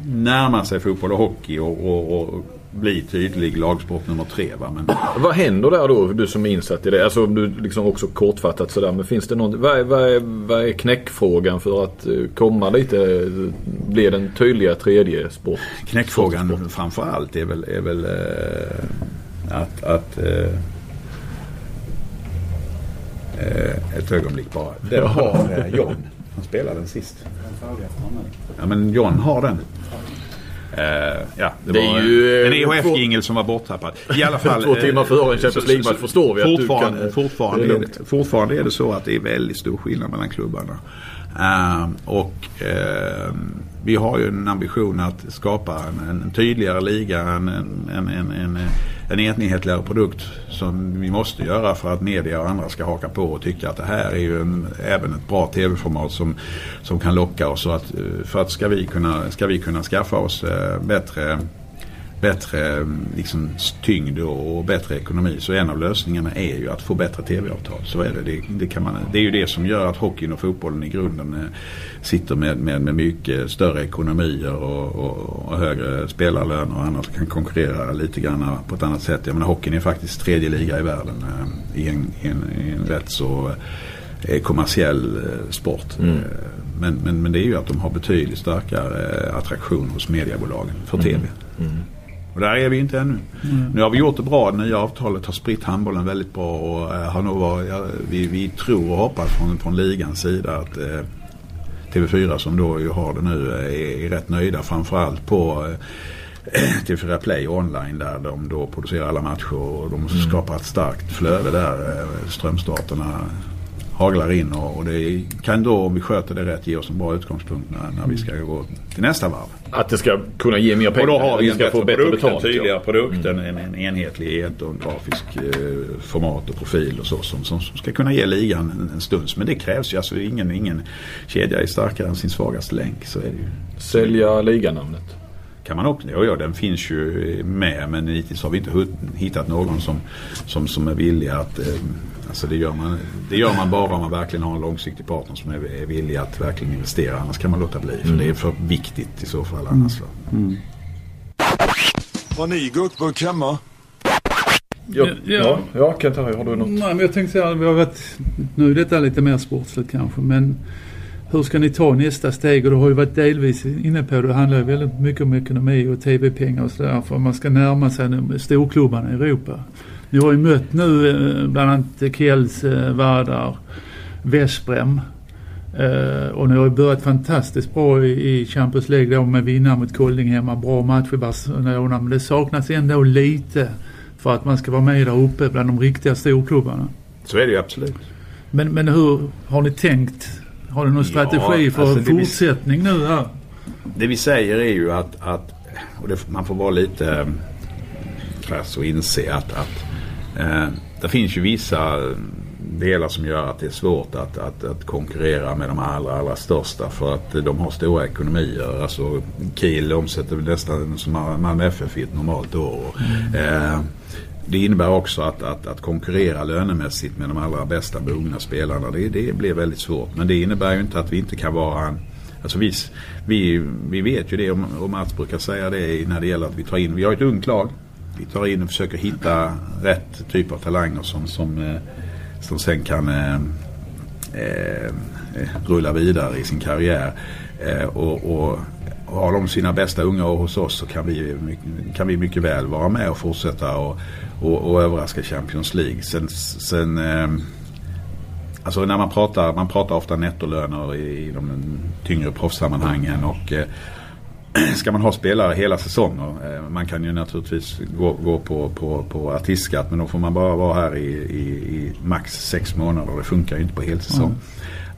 närma sig fotboll och hockey och, och, och bli tydlig lagsport nummer tre. Va? Men, Vad händer där då, du som är insatt i det? Alltså om du liksom också kortfattat sådär. Men finns det någon, vad är, vad är, vad är knäckfrågan för att eh, komma lite, bli den tydliga tredje sport? knäckfrågan framför allt är väl, är väl eh, att, att eh, ett ögonblick bara. Den har eh, John. Han spelade den sist. Ja men John har den. Eh, ja, det, Det är var ju, en eh, EHF-jingel som var borttappad. I alla fall. Två timmar eh, före en Champions League-match förstår vi att du fortfarande, kan, Fortfarande, det är det, fortfarande är det så att det är väldigt stor skillnad mellan klubbarna. Ehm, och ehm, vi har ju en ambition att skapa en, en tydligare liga, en, en, en, en, en, enhetligare produkt som vi måste göra för att media och andra ska haka på och tycka att det här är ju en, även ett bra tv-format som, som kan locka oss. Att, eh, för att ska vi kunna, ska vi kunna skaffa oss eh, bättre bättre liksom, tyngd och, bättre ekonomi. Så en av lösningarna är ju att få bättre tv-avtal. Så är det. Det, det, kan man, det är ju det som gör att hockeyn och fotbollen i grunden eh, sitter med, med, med mycket större ekonomier och, och, och högre spelarlöner och annat kan konkurrera lite grann på ett annat sätt. Jag menar, hockeyn är faktiskt tredje liga i världen eh, i, en, i, en, i en rätt så eh, kommersiell sport. Mm. Men, men, men det är ju att de har betydligt starkare attraktion hos mediebolagen för tv. Mm. Och där är vi inte ännu. Mm. Nu har vi gjort det bra. Det nya avtalet har spritt handbollen väldigt bra och eh, har nog varit, ja, vi, vi tror och hoppas från, från ligans sida att eh, TV4 som då har det nu eh, är, är rätt nöjda framförallt på eh, TV4 Play online där de då producerar alla matcher och de skapar ett starkt flöde där. Strömstarterna haglar in och, och det kan då om vi sköter det rätt ge oss en bra utgångspunkt när, när vi ska gå till nästa varv. Att det ska kunna ge mer pengar. Och då har vi en ska bättre, få bättre produkt, en betalt. tydligare ja. produkt, en, en, en enhetlighet och en grafisk eh, format och profil och så som, som, som ska kunna ge ligan en, en stunds. Men det krävs ju. Alltså, ingen, ingen kedja är starkare än sin svagaste länk. Så är det ju. Sälja liganamnet. Kan man också, ja, ja den finns ju med men hittills har vi inte hittat någon som, som, som är villig att eh, Alltså det gör, man, det gör man bara om man verkligen har en långsiktig partner som är, är villig att verkligen investera. Annars kan man låta bli. För det är för viktigt i så fall annars. Va? Har ni guckburk hemma? Ja, Ja. ja. ja Kent, har du något? Nej, men jag tänkte säga, vi har varit, nu är detta lite mer sportsligt kanske, men hur ska ni ta nästa steg? Och du har ju varit delvis inne på det. Det handlar ju väldigt mycket om ekonomi och tv-pengar och sådär. För man ska närma sig storklubbarna i Europa. Ni har ju mött nu eh, bland annat Kiels, eh, Vardar, Vesprem. Eh, och ni har ju börjat fantastiskt bra i, Champions League då med vinnare mot Kolding hemma. Bra match i Barcelona. Men det saknas ändå lite för att man ska vara med där uppe bland de riktiga storklubbarna. Så är det ju absolut. Men, men hur har ni tänt? Har ni någon Ja, strategi för alltså det vi- fortsättning nu här? Det vi säger är ju att, att och det, man får vara lite eh, krass och inse att, att eh, det finns ju vissa delar som gör att det är svårt att, att, att konkurrera med de allra, allra största för att de har stora ekonomier. Alltså Kiel omsätter nästan som Malmö FF i ett normalt år. Eh, det innebär också att, att, att konkurrera lönemässigt med de allra bästa mogna spelarna. Det, det blir väldigt svårt. Men det innebär ju inte att vi inte kan vara en Alltså vi, vi, vi vet ju det och Mats brukar säga det när det gäller att vi tar in, vi har ett ungt lag. Vi tar in och försöker hitta rätt typ av talanger som, som, eh, som sen kan eh, eh, eh, rulla vidare i sin karriär. Eh, och, och, har de sina bästa unga år hos oss så kan vi, mycket- kan vi mycket väl vara med och fortsätta och, och, och överraska Champions League. Sen, sen eh, Alltså när man pratar, man pratar ofta nettolöner i, i de tyngre proffssammanhangen och eh, ska man ha spelare hela säsonger. Eh, man kan ju naturligtvis gå, gå på, på, på artistskatt men då får man bara vara här i, i, i max sex månader. Det funkar ju inte på helsäsong.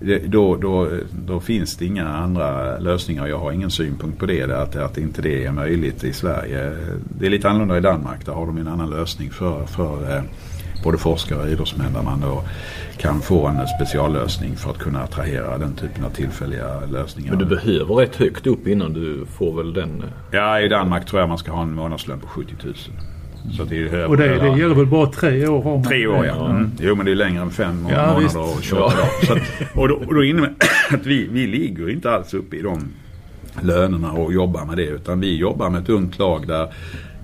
Det, då, då, då finns det inga andra lösningar. Jag har ingen synpunkt på det. Att, att inte det är möjligt i Sverige. Det är lite annorlunda i Danmark. Där har de en annan lösning för, för eh, både forskare och idrottsmän där man då kan få en speciallösning för att kunna attrahera den typen av tillfälliga lösningar. Men du behöver rätt högt upp innan du får väl den. eh, Ja, i Danmark tror jag man ska ha en månadslön på 70 000. Så det är Och det, det gäller väl bara tre år? Har man Tre år ja. Mm. Jo men det är längre än fem Ja, månader visst. och 28 dagar. Så att, och, då, och då innebär att vi, vi ligger inte alls uppe i de lönerna och jobbar med det. Utan vi jobbar med ett ungt lag där,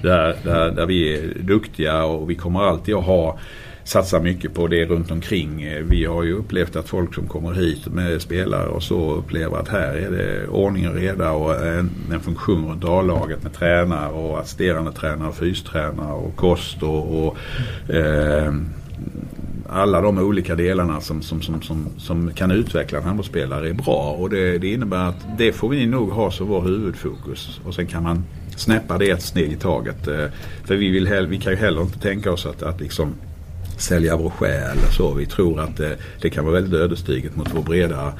där, där, där vi är duktiga och vi kommer alltid att ha satsa mycket på det runt omkring. Vi har ju upplevt att folk som kommer hit med spelare och så upplever att här är det ordning och reda och en, en funktion runt A-laget med tränare och assisterande tränare och fystränare och kost och, och eh, alla de olika delarna som, som, som, som, som kan utveckla en handbollsspelare är bra. Och det, det innebär att det får vi nog ha som vår huvudfokus. Och sen kan man snäppa det ett steg i taget. Eh, för vi, vill hell- vi kan ju heller inte tänka oss att, att liksom sälja vår själ så. Vi tror att det, det kan vara väldigt ödesdigert mot vår breda,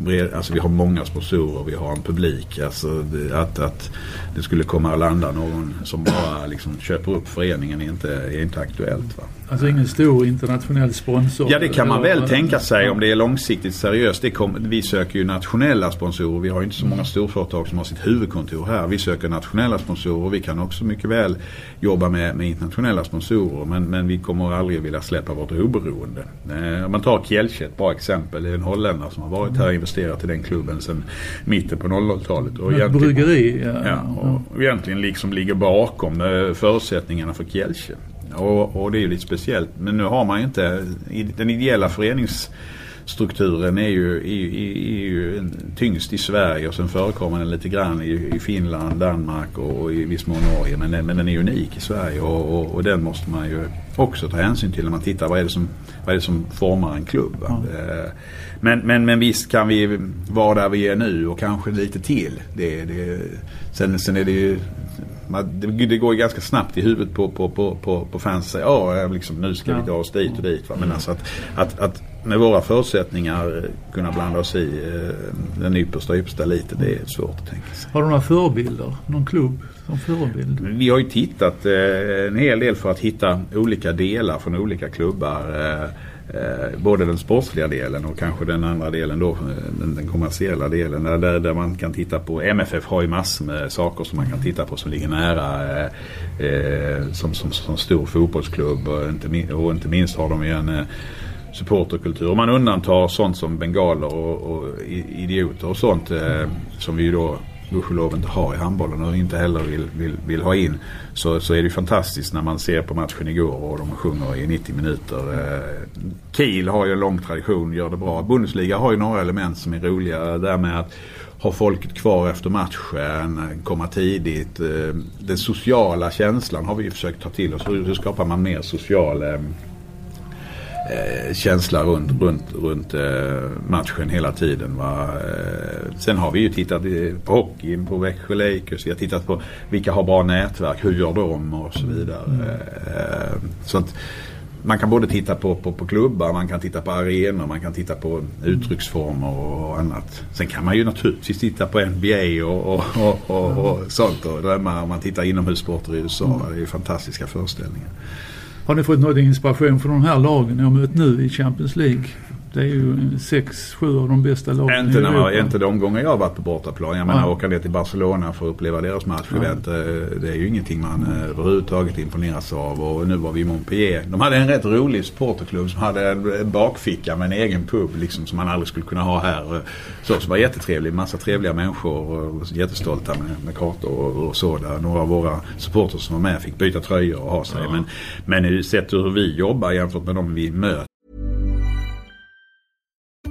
bred, alltså vi har många sponsorer, vi har en publik. Alltså det, att, att det skulle komma att landa någon som bara liksom köper upp föreningen är inte, är inte aktuellt. Va? Alltså ingen stor internationell sponsor? Ja det kan man väl tänka sig om det är långsiktigt seriöst. Kom, vi söker ju nationella sponsorer. Vi har ju inte så många storföretag som har sitt huvudkontor här. Vi söker nationella sponsorer. Vi kan också mycket väl jobba med, med internationella sponsorer. Men, men vi kommer aldrig vilja släppa vårt oberoende. Eh, om man tar Kielce, ett bra exempel. Det är en holländare som har varit här investerat i den klubben sedan mitten på 00-talet. Och Ett bryggeri? Ja. Ja, och egentligen liksom ligger bakom eh, förutsättningarna för Kielce. Och, och det är ju lite speciellt. Men nu har man ju inte, den ideella föreningsstrukturen är ju, är, är, är ju tyngst i Sverige och sen förekommer den lite grann i, i Finland, Danmark och i viss mån Norge. Men, men den är unik i Sverige och, och, och den måste man ju också ta hänsyn till när man tittar vad är det som, vad är det som formar en klubb. va? Eh, Men, men, men visst kan vi vara där vi är nu och kanske lite till. Det, det, sen, sen är det ju det, det går ju ganska snabbt i huvudet på, på, på, på, på fans ja, liksom, nu ska vi Ja. dra oss dit och dit. Va? Men alltså att, att, att med våra förutsättningar kunna blanda oss i eh, den yppersta yppersta lite, det är svårt att tänka sig. Har du några förebilder? Någon klubb som förebild? Vi har ju tittat eh, en hel del för att hitta olika delar från olika klubbar. Eh, både den sportsliga delen och kanske den andra delen då, den, kommersiella delen. Där, där, man kan titta på, MFF har ju massor med saker som man kan titta på som ligger nära som, som, som stor fotbollsklubb. Och inte, minst har de ju en supporterkultur. Om man undantar sånt som bengaler och, och idioter och sånt eh, som vi ju då gudskelov inte har i handbollen och inte heller vill, vill, vill ha in. Så, så är det ju fantastiskt när man ser på matchen igår och de sjunger i 90 minuter. Eh, Kiel har ju en lång tradition, gör det bra. Bundesliga har ju några element som är roliga. Där med att ha folket kvar efter matchen, komma tidigt. Eh, Den sociala känslan har vi ju försökt ta till oss. Hur hur skapar man mer social eh, eh, känsla runt, runt, runt eh, matchen hela tiden. Va? Eh, sen har vi ju tittat på hockeyn, på Växjö Lakers. Vi har tittat på vilka har bra nätverk, hur gör de och så vidare. Eh, så att man kan både titta på, på, på klubbar, man kan titta på arenor, man kan titta på uttrycksformer och annat. Sen kan man ju naturligtvis titta på NBA och, och, och, och, och sånt och drömma om man tittar inomhussporter i USA. va? Det är ju fantastiska föreställningar. Har ni fått någon inspiration från de här lagen ni har mött nu i Champions League? Det är ju sex, sju av de bästa lagen Inte, i när Europa. inte de gånger jag har varit på bortaplan. Jag menar Ja. åka ner till Barcelona för att uppleva deras matchevent. eh, Det är ju ingenting man eh, överhuvudtaget imponeras av. Och nu var vi i Montpellier. De hade en rätt rolig supporterklubb som hade en en bakficka med en egen pub liksom, som man aldrig skulle kunna ha här. Eh, Så, som var jättetrevlig. Massa trevliga människor jättestolta med, med kartor och, och så. Där några av våra supporters som var med fick byta tröjor och ha sig. Men, men i- sett hur vi jobbar jämfört med de vi möter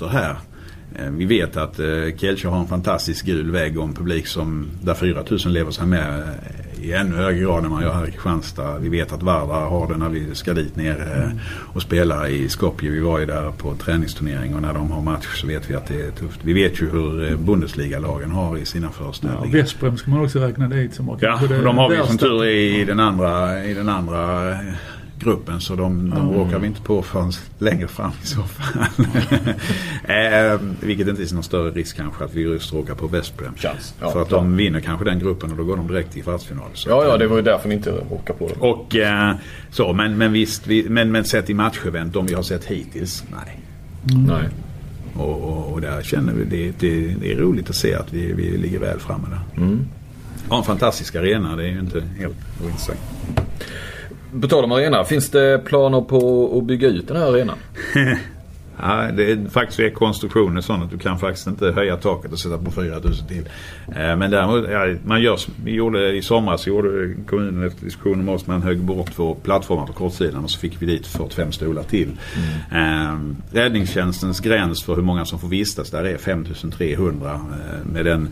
här. Eh, Vi vet att eh, Kielce har en fantastisk gul vägg och en publik som, där 4000 lever sig med eh, i ännu högre grad än man gör här i Kristianstad. Vi vet att Varda har det när vi ska dit ner och spela i Skopje. Vi var ju där på träningsturnering och när de har match så vet vi att det är tufft. Vi vet ju hur Bundesliga-lagen har i sina Ja, föreställningar. Vesprem ska man också räkna dit som Ja, de har vi som tur i den andra, i den andra gruppen så de, de råkar vi inte på förrän längre fram i så fall. eh, vilket inte är någon större risk kanske att vi just råkar på Vesprem. Chans. Ja, För att klart. de vinner kanske den gruppen och då går de direkt till kvartsfinal. Ja, ja, det var ju därför ni inte råkade på det. Och eh, så, men, men visst, vi, men, men sett i matchevent, de vi har sett hittills, nej. Nej. Och, och, och där känner vi det, det, det är roligt att se att vi, vi ligger väl framme där. Mm. Ja, en fantastisk arena, det är ju inte helt ointressant. På tal om arena, finns det planer på att bygga ut den här arenan? Ja, det är faktiskt är konstruktionen sån att du kan faktiskt inte höja taket och sätta på 4000 till. Eh, Men däremot, ja, man gör, vi gjorde i somras, gjorde kommunen efter diskussion med oss, man högg bort två plattformar på kortsidan och så fick vi dit 45 stolar till. Eh, räddningstjänstens gräns för hur många som får vistas där är 5300 eh, med den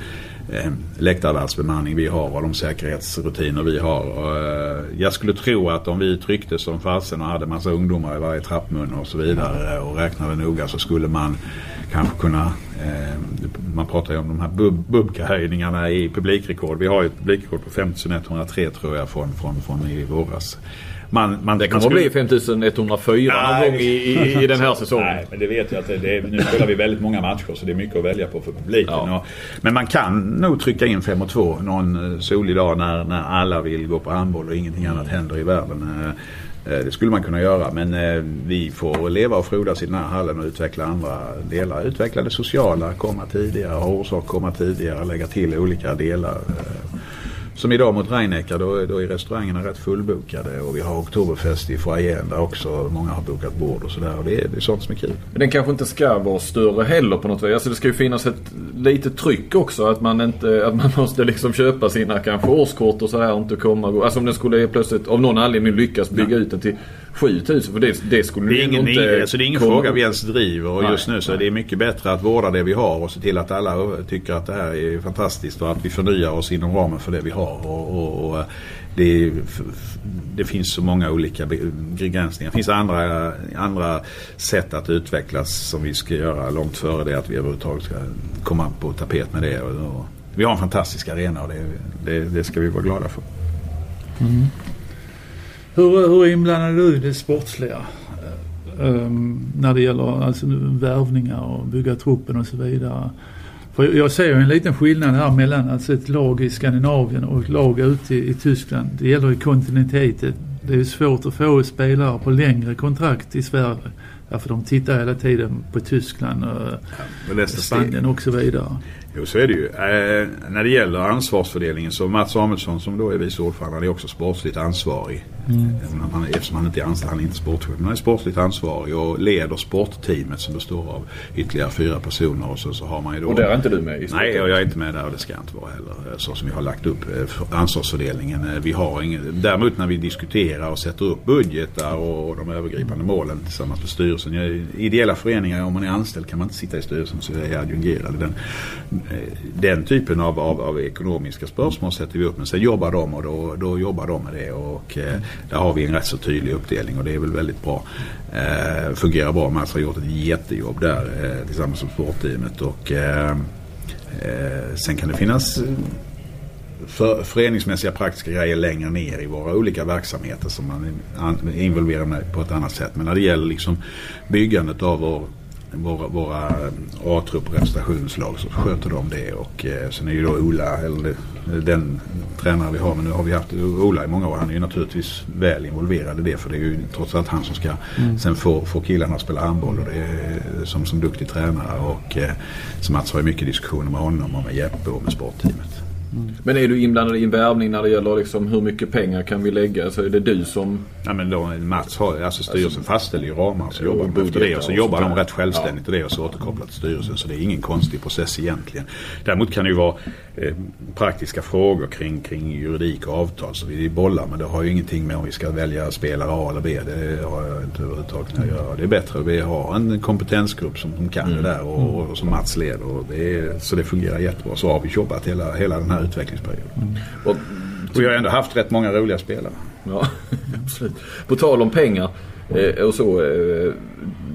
Eh, läktarvärldsbemanning vi har och de säkerhetsrutiner vi har. Eh, jag skulle tro att om vi tryckte som fasen och hade massa ungdomar i varje trappmun och så vidare och räknade noga så skulle man kanske kunna eh, man pratar ju om de här bub, bubka-höjningarna i publikrekord. Vi har ju ett publikrekord på 5103 tror jag från, från, från i våras. Man, man, Det kommer att bli 5104 någon gång i, i, i den här säsongen. Nej, men det vet jag att det, är, nu spelar vi väldigt många matcher så det är mycket att välja på för publiken. Ja. Och, men man kan nog trycka in 5 och 2 någon eh, solig dag när, när alla vill gå på handboll och ingenting annat händer i världen. Eh, eh, Det skulle man kunna göra men vi får leva och frodas i den här hallen och utveckla andra delar. Utveckla det sociala, komma tidigare, ha orsak komma tidigare, lägga till olika delar. Som idag mot Rhein-Neckar, då, då är restaurangerna rätt fullbokade och vi har Oktoberfest i foajén där också många har bokat bord och sådär. Och det, är- det är sånt som är kul. Men den kanske inte ska vara större heller på något vis. Alltså det ska ju finnas ett litet tryck också. Att man inte, att man måste liksom köpa sina kanske årskort och så här och inte komma. Alltså om den skulle plötsligt av någon anledning lyckas bygga ut den till 7000. För det, det skulle Det är ingen, inte det är, alltså det är ingen komma fråga vi ens driver och Nej, just nu så är det mycket bättre att vårda det vi har och se till att alla tycker att det här är fantastiskt och att vi förnyar oss inom ramen för det vi har. Och, och, och det, f- f- det finns så många olika be- begränsningar. Det finns andra, andra sätt att utvecklas som vi ska göra långt före det att vi överhuvudtaget ska komma på tapet med det. Och, och, vi har en fantastisk arena och det, det, det ska vi vara glada för. Hur, hur inblandad är du i det sportsliga? Um, när det gäller alltså, värvningar och bygga truppen och så vidare. För jag ser ju en liten skillnad här mellan alltså ett lag i Skandinavien och ett lag ute i, i Tyskland. Det gäller ju kontinentiteten. Det är ju svårt att få spelare på längre kontrakt i Sverige. Därför de tittar hela tiden på Tyskland och nästa steg. Spanien och så vidare. Jo, så är det ju. Eh, när det gäller ansvarsfördelningen så Mats Samuelsson som då är vice ordförande är också sportsligt ansvarig. Om Han, eftersom han inte är anställd, han är inte sportchef. Men han är sportsligt ansvarig och leder sportteamet som består av ytterligare fyra personer. Och så, så har man ju då... Och där är inte du med i Nej, och jag är inte med där och det ska jag inte vara heller. eh, Så som vi har lagt upp eh, för- ansvarsfördelningen. Eh, Vi har ingen, däremot när vi diskuterar och sätter upp budgetar och, de övergripande målen tillsammans med styrelsen. I ideella föreningar, om man är anställd kan man inte sitta i styrelsen så är jag adjungerad. Den, den typen av, av, av ekonomiska spörsmål sätter vi upp. Men sen jobbar de och då, då jobbar de med det. Och där har vi en rätt så tydlig uppdelning och det är väl väldigt bra. Eh, fungerar bra. Mats har gjort ett jättejobb där eh, tillsammans med sportteamet. Och, eh, eh, sen kan det finnas eh, för, föreningsmässiga praktiska grejer längre ner i våra olika verksamheter som man involverar an- med på ett annat sätt. Men när det gäller liksom byggandet av vår, våra, våra A-trupp och representationslag så sköter de det. Och eh, sen är ju då Ola, eller den tränare vi har, men nu har vi haft Ola i många år. Han är ju naturligtvis väl involverad i det för det är ju trots allt han som ska sen få, få killarna att spela handboll och det är, som, som duktig tränare. Och eh, så Mats har ju mycket diskussioner med honom och med Jeppe och med sportteamet. Men är du inblandad i en värvning när det gäller liksom hur mycket pengar kan vi lägga? Så är det du som... Ja, men då, Mats har, alltså styrelsen fastställer ju ramar så Jo, jobbar de efter det och så jobbar de rätt självständigt och det och så återkopplat till styrelsen. Så det är ingen konstig process egentligen. Däremot kan det ju vara eh, praktiska frågor kring, kring juridik och avtal så vi bollar men det har ju ingenting med om vi ska välja spelare A eller B. Det har jag inte överhuvudtaget att göra. Det är bättre att vi har en kompetensgrupp som, som kan det där och, och som Mats leder. Och det är, så det fungerar jättebra. Så har vi jobbat hela, hela den här utvecklingsperioden. Och Och jag har ändå haft rätt många roliga spelare. Ja, absolut. På tal om pengar eh, och så. Eh,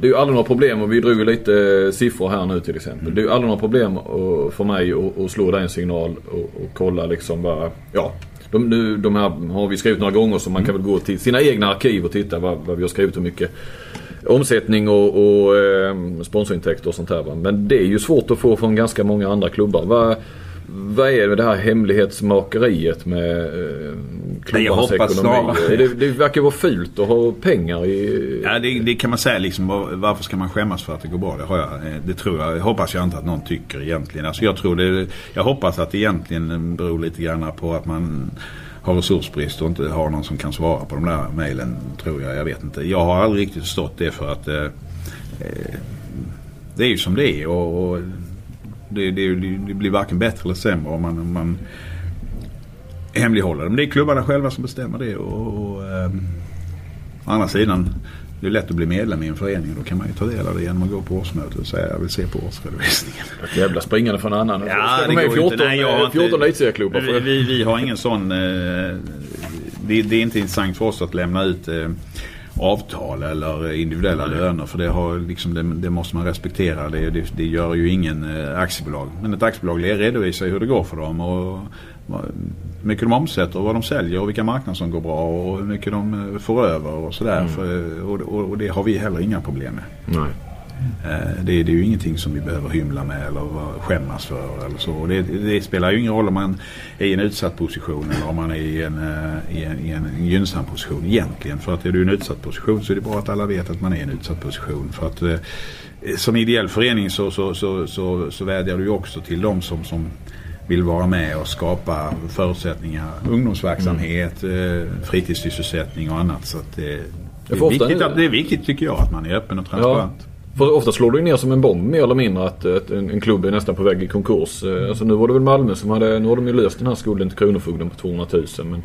det är ju aldrig några problem och vi drog lite eh, siffror här nu till exempel. Det är ju aldrig några problem att, för mig att, slå dig en signal och, och kolla liksom vad, ja. De, nu, de här har vi skrivit några gånger så man kan väl gå till sina egna arkiv och titta vad, vad vi har skrivit hur mycket omsättning och, och eh, sponsorintäkter och sånt här. Va? Men det är ju svårt att få från ganska många andra klubbar. Vad, vad är det här hemlighetsmakeriet med eh, klubbarnas ekonomi? Det, det verkar vara fult att ha pengar i... Ja, det, det kan man säga liksom. var- Varför ska man skämmas för att det går bra? Det, har jag, eh, det tror jag. hoppas jag inte att någon tycker egentligen. Alltså jag, tror det, jag hoppas att det egentligen beror lite grann på att man har resursbrist och inte har någon som kan svara på de där mejlen. Tror jag. Jag vet inte. Jag har aldrig riktigt förstått det för att eh, eh, det är ju som det är. Och, och det, det, det blir varken bättre eller sämre om man, om man hemlighåller det. Men det är klubbarna själva som bestämmer det. Och, och, ehm, Å andra sidan, det är lätt att bli medlem i en förening. Då kan man ju ta del av det genom att gå på årsmötet och säga jag vill se på årsredovisningen. Ett jävla springande från annan. Ja, Ska det går ju 14, inte. Nej, jag har inte- 14 elitserieklubbar? Vi, vi, vi har ingen sån... Eh, det, det är inte intressant för oss att lämna ut eh, avtal eller individuella löner. För det, har, liksom, det, det måste man respektera. Det, det, det gör ju ingen eh, aktiebolag. Men ett aktiebolag redovisar hur det går för dem. Och, hur mycket de omsätter vad de säljer och vilka marknader som går bra och hur mycket de eh, får över och sådär. För, och, och, och det har vi heller inga problem med. Nej. Eh, Det, det är ju ingenting som vi behöver hymla med eller skämmas för. Eller så. Det, det spelar ju ingen roll om man är i en utsatt position eller om man är i en, eh, i en, i en gynnsam position egentligen. För att är du i en utsatt position så är det bra att alla vet att man är i en utsatt position. För att eh, som ideell förening så, så, så, så, så vädjar du ju också till de som, som vill vara med och skapa förutsättningar. Ungdomsverksamhet, mm. fritidssysselsättning och annat. Så det, det, är viktigt det är viktigt tycker jag att man är öppen och transparent. För ofta slår det ju ner som en bomb mer eller mindre att, eh, att en, en klubb är nästan på väg i konkurs. Eh, alltså nu var det väl Malmö som hade, nu har de ju löst den här skulden till Kronofogden på 200 000. Men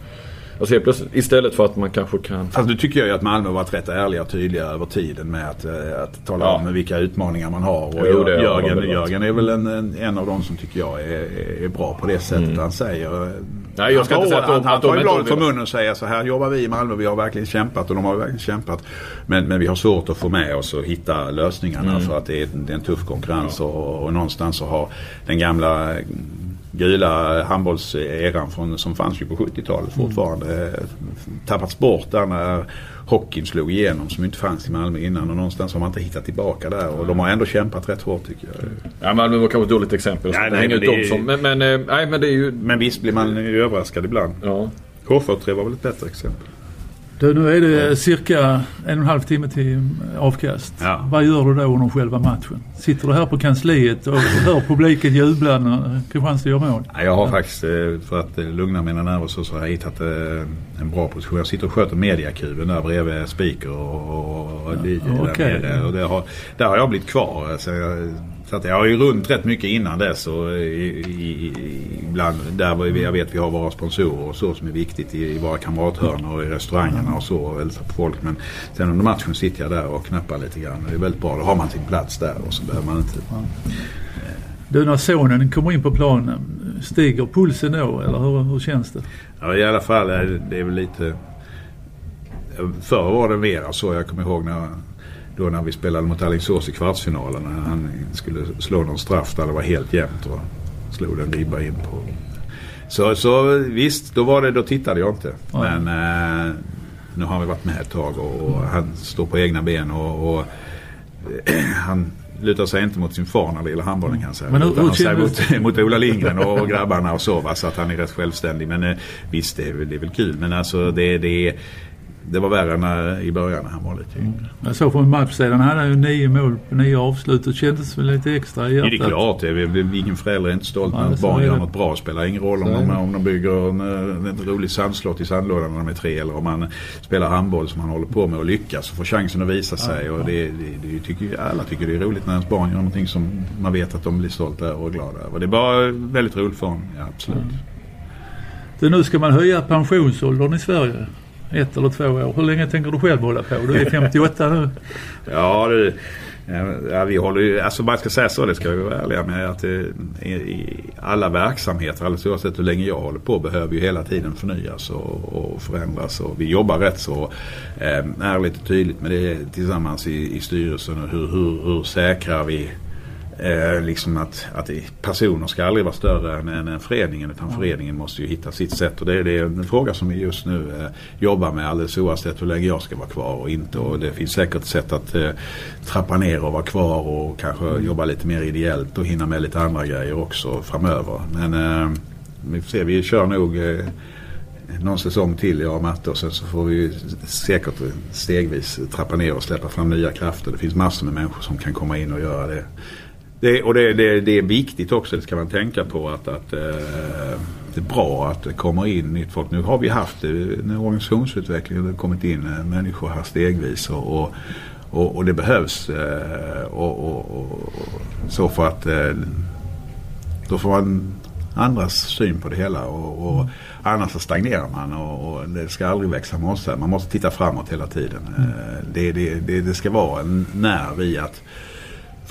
alltså helt plötsligt, istället för att man kanske kan... Fast nu tycker jag ju att Malmö varit rätt ärliga och tydliga över tiden med att, eh, att tala Ja. om vilka utmaningar man har. Och Jo, det Jörgen. Jörgen är väl en, en, en av de som tycker jag är, är bra på det sättet han säger. Mm. Nej, jag ska han inte säga att de- han, tar ju bladet från munnen och säger så här jobbar vi i Malmö. Vi har verkligen kämpat och de har verkligen kämpat. Men, men vi har svårt att få med oss och hitta lösningarna Mm. för att det är, det är en tuff konkurrens. Och, och någonstans så har den gamla gula handbollseran från, som fanns ju på 70-talet Mm. fortfarande eh, tappats bort där när hockeyn slog igenom som inte fanns i Malmö innan och någonstans har man inte hittat tillbaka där och de har ändå kämpat rätt hårt tycker jag. Ja Malmö var kanske ett dåligt exempel. Nej, men ut det dem är- som, men, men, nej, men det är ju... Men visst blir man ju överraskad ibland. Ja. K43 var väl ett bättre exempel. Du, nu är det cirka en och en halv timme till avkast. Ja. Vad gör du då under själva matchen? Sitter du här på kansliet och hör publiken jubla när Kristianstad gör mål? Ja, Jag har faktiskt, eh, för att eh, lugna mina nerver så, så har jag hittat eh, en bra position. Jag sitter och sköter mediakuben där bredvid speaker och, och, och DJ där okej. nere. Och det har, där har jag blivit kvar. Alltså jag, så att jag har ju runt rätt mycket innan dess och ibland där vi, jag vet vi har våra sponsorer och så som är viktigt i, i våra kamrathörn och i restaurangerna och så och hälsar på folk. Men sen under matchen sitter jag där och knappar lite grann. Det är väldigt bra. Då har man sin plats där och så behöver man inte Du, när sonen kommer in på planen, stiger pulsen då eller hur, hur känns det? Ja, i alla fall är det, det är väl lite... Förr var det mera så. Jag kommer ihåg när, då när vi spelade mot Alingsås i kvartsfinalen. När han skulle slå någon straff där det var helt jämnt och slog den ribba in på. Så, så visst, då, var det, då tittade jag inte. Ja. Men eh, nu har vi varit med ett tag och, och han står på egna ben och, och han lutar sig inte mot sin far när det gäller handbollen kan jag säga. Men Utan han säger mot, mot Ola Lindgren och, och grabbarna och så. Va? Så att han är rätt självständig. Men eh, visst, det är, det är väl kul. Men alltså det, det, det var värre när, i början när han var lite yngre. Jag såg på en match sedan, han hade ju nio mål på nio avslut och kändes väl lite extra i hjärtat. det är klart. Det är, ingen förälder är inte stolt när ett så barn gör det. något bra. Det spelar ingen roll om Så de, det. om de bygger en, eh, en rolig sandslott i sandlådan när de är tre eller om man spelar handboll som han håller på med och lyckas och får chansen att visa sig. Och det, det, det tycker, alla tycker det är roligt när ens barn gör någonting som man vet att de blir stolta över och glada över. Det är bara väldigt roligt för honom. Ja, absolut. Du, nu ska man höja pensionsåldern i Sverige. Ett eller två år. Hur länge tänker du själv hålla på? Du är 58 nu. Ja, det, Ja, vi håller ju, alltså man ska säga så, det ska vi vara ärliga med. Att det, i, i alla verksamheter, alldeles oavsett hur länge jag håller på, behöver ju hela tiden förnyas och, och förändras. Och vi jobbar rätt så eh, ärligt och tydligt med det tillsammans i, i styrelsen. Och hur, hur, hur säkrar vi Eh, liksom att, att personer ska aldrig vara större än, än, än föreningen utan mm. föreningen måste ju hitta sitt sätt. Och det, det är en fråga som vi just nu eh, jobbar med alldeles oavsett hur länge jag ska vara kvar och inte. Och det finns säkert sätt att eh, trappa ner och vara kvar och kanske mm. jobba lite mer ideellt och hinna med lite andra grejer också framöver. Men eh, vi får se, vi kör nog eh, någon säsong till jag och Matte och sen så får vi säkert stegvis trappa ner och släppa fram nya krafter. Det finns massor med människor som kan komma in och göra det. Det, och det, det, det, är viktigt också, det ska man tänka på att, att eh, det är bra att det kommer in nytt folk. Nu har vi haft en organisationsutveckling, det har kommit in eh, människor här stegvis och, och, och, och det behövs. Eh, och, så för att eh, då får man andras syn på det hela och, och annars så stagnerar man och, och, det ska aldrig växa mossa. Man måste titta framåt hela tiden. Mm. Det, det, det, det ska vara en nerv i att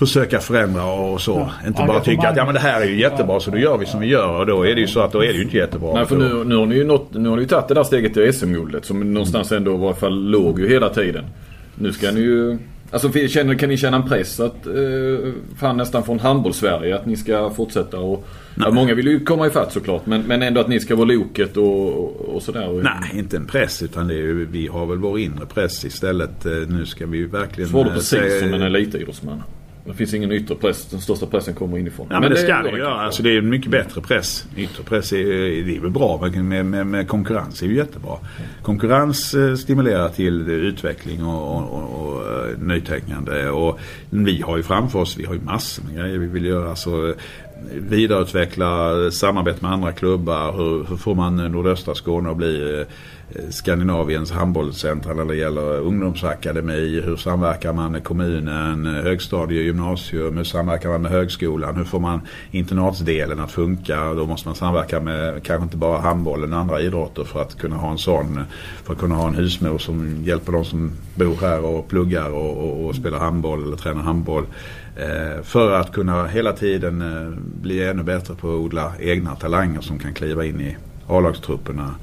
försöka förändra och så. Ja, inte bara tycka att ja, men det här är ju jättebra så då gör vi som vi gör. Och då är det ju så att då är det ju inte jättebra. Nej för nu, nu har ni ju nått, nu har ni tagit det där steget till SM-guldet som någonstans ändå i varje fall låg ju hela tiden. Nu ska ni ju... Alltså känner, kan ni känna en press att, eh, fan nästan från handbolls-Sverige att ni ska fortsätta och... Ja, många vill ju komma ifatt såklart men, men ändå att ni ska vara loket och, och sådär. Nej, inte en press utan det är ju, vi har väl vår inre press istället. Eh, nu ska vi ju verkligen... Så var det precis säga, som en elitidrottsman. Det finns ingen yttre press. Den största pressen kommer inifrån. Ja, men, men det, det ska det göra. Alltså, det är en mycket bättre press. Yttre press är, det är väl bra. Med, med, med konkurrens är ju jättebra. Konkurrens eh, stimulerar till utveckling och, och, och, och eh, nytänkande. Och vi har ju framför oss, vi har ju massor med grejer vi vill göra. Alltså, vidareutveckla samarbete med andra klubbar. Hur, hur får man nordöstra Skåne att bli Eh, Skandinaviens handbollscentra när det gäller ungdomsakademi. Hur samverkar man med kommunen, eh, högstadie, gymnasium, hur samverkar man med högskolan? Hur får man internatsdelen att funka? Då måste man samverka med kanske inte bara handbollen, och andra idrotter för att kunna ha en sån, för att kunna ha en husmor som hjälper de som bor här och pluggar och, och, och spelar handboll eller tränar handboll. Eh, för att kunna hela tiden bli ännu bättre på att odla egna talanger som kan kliva in i A-lagstrupperna.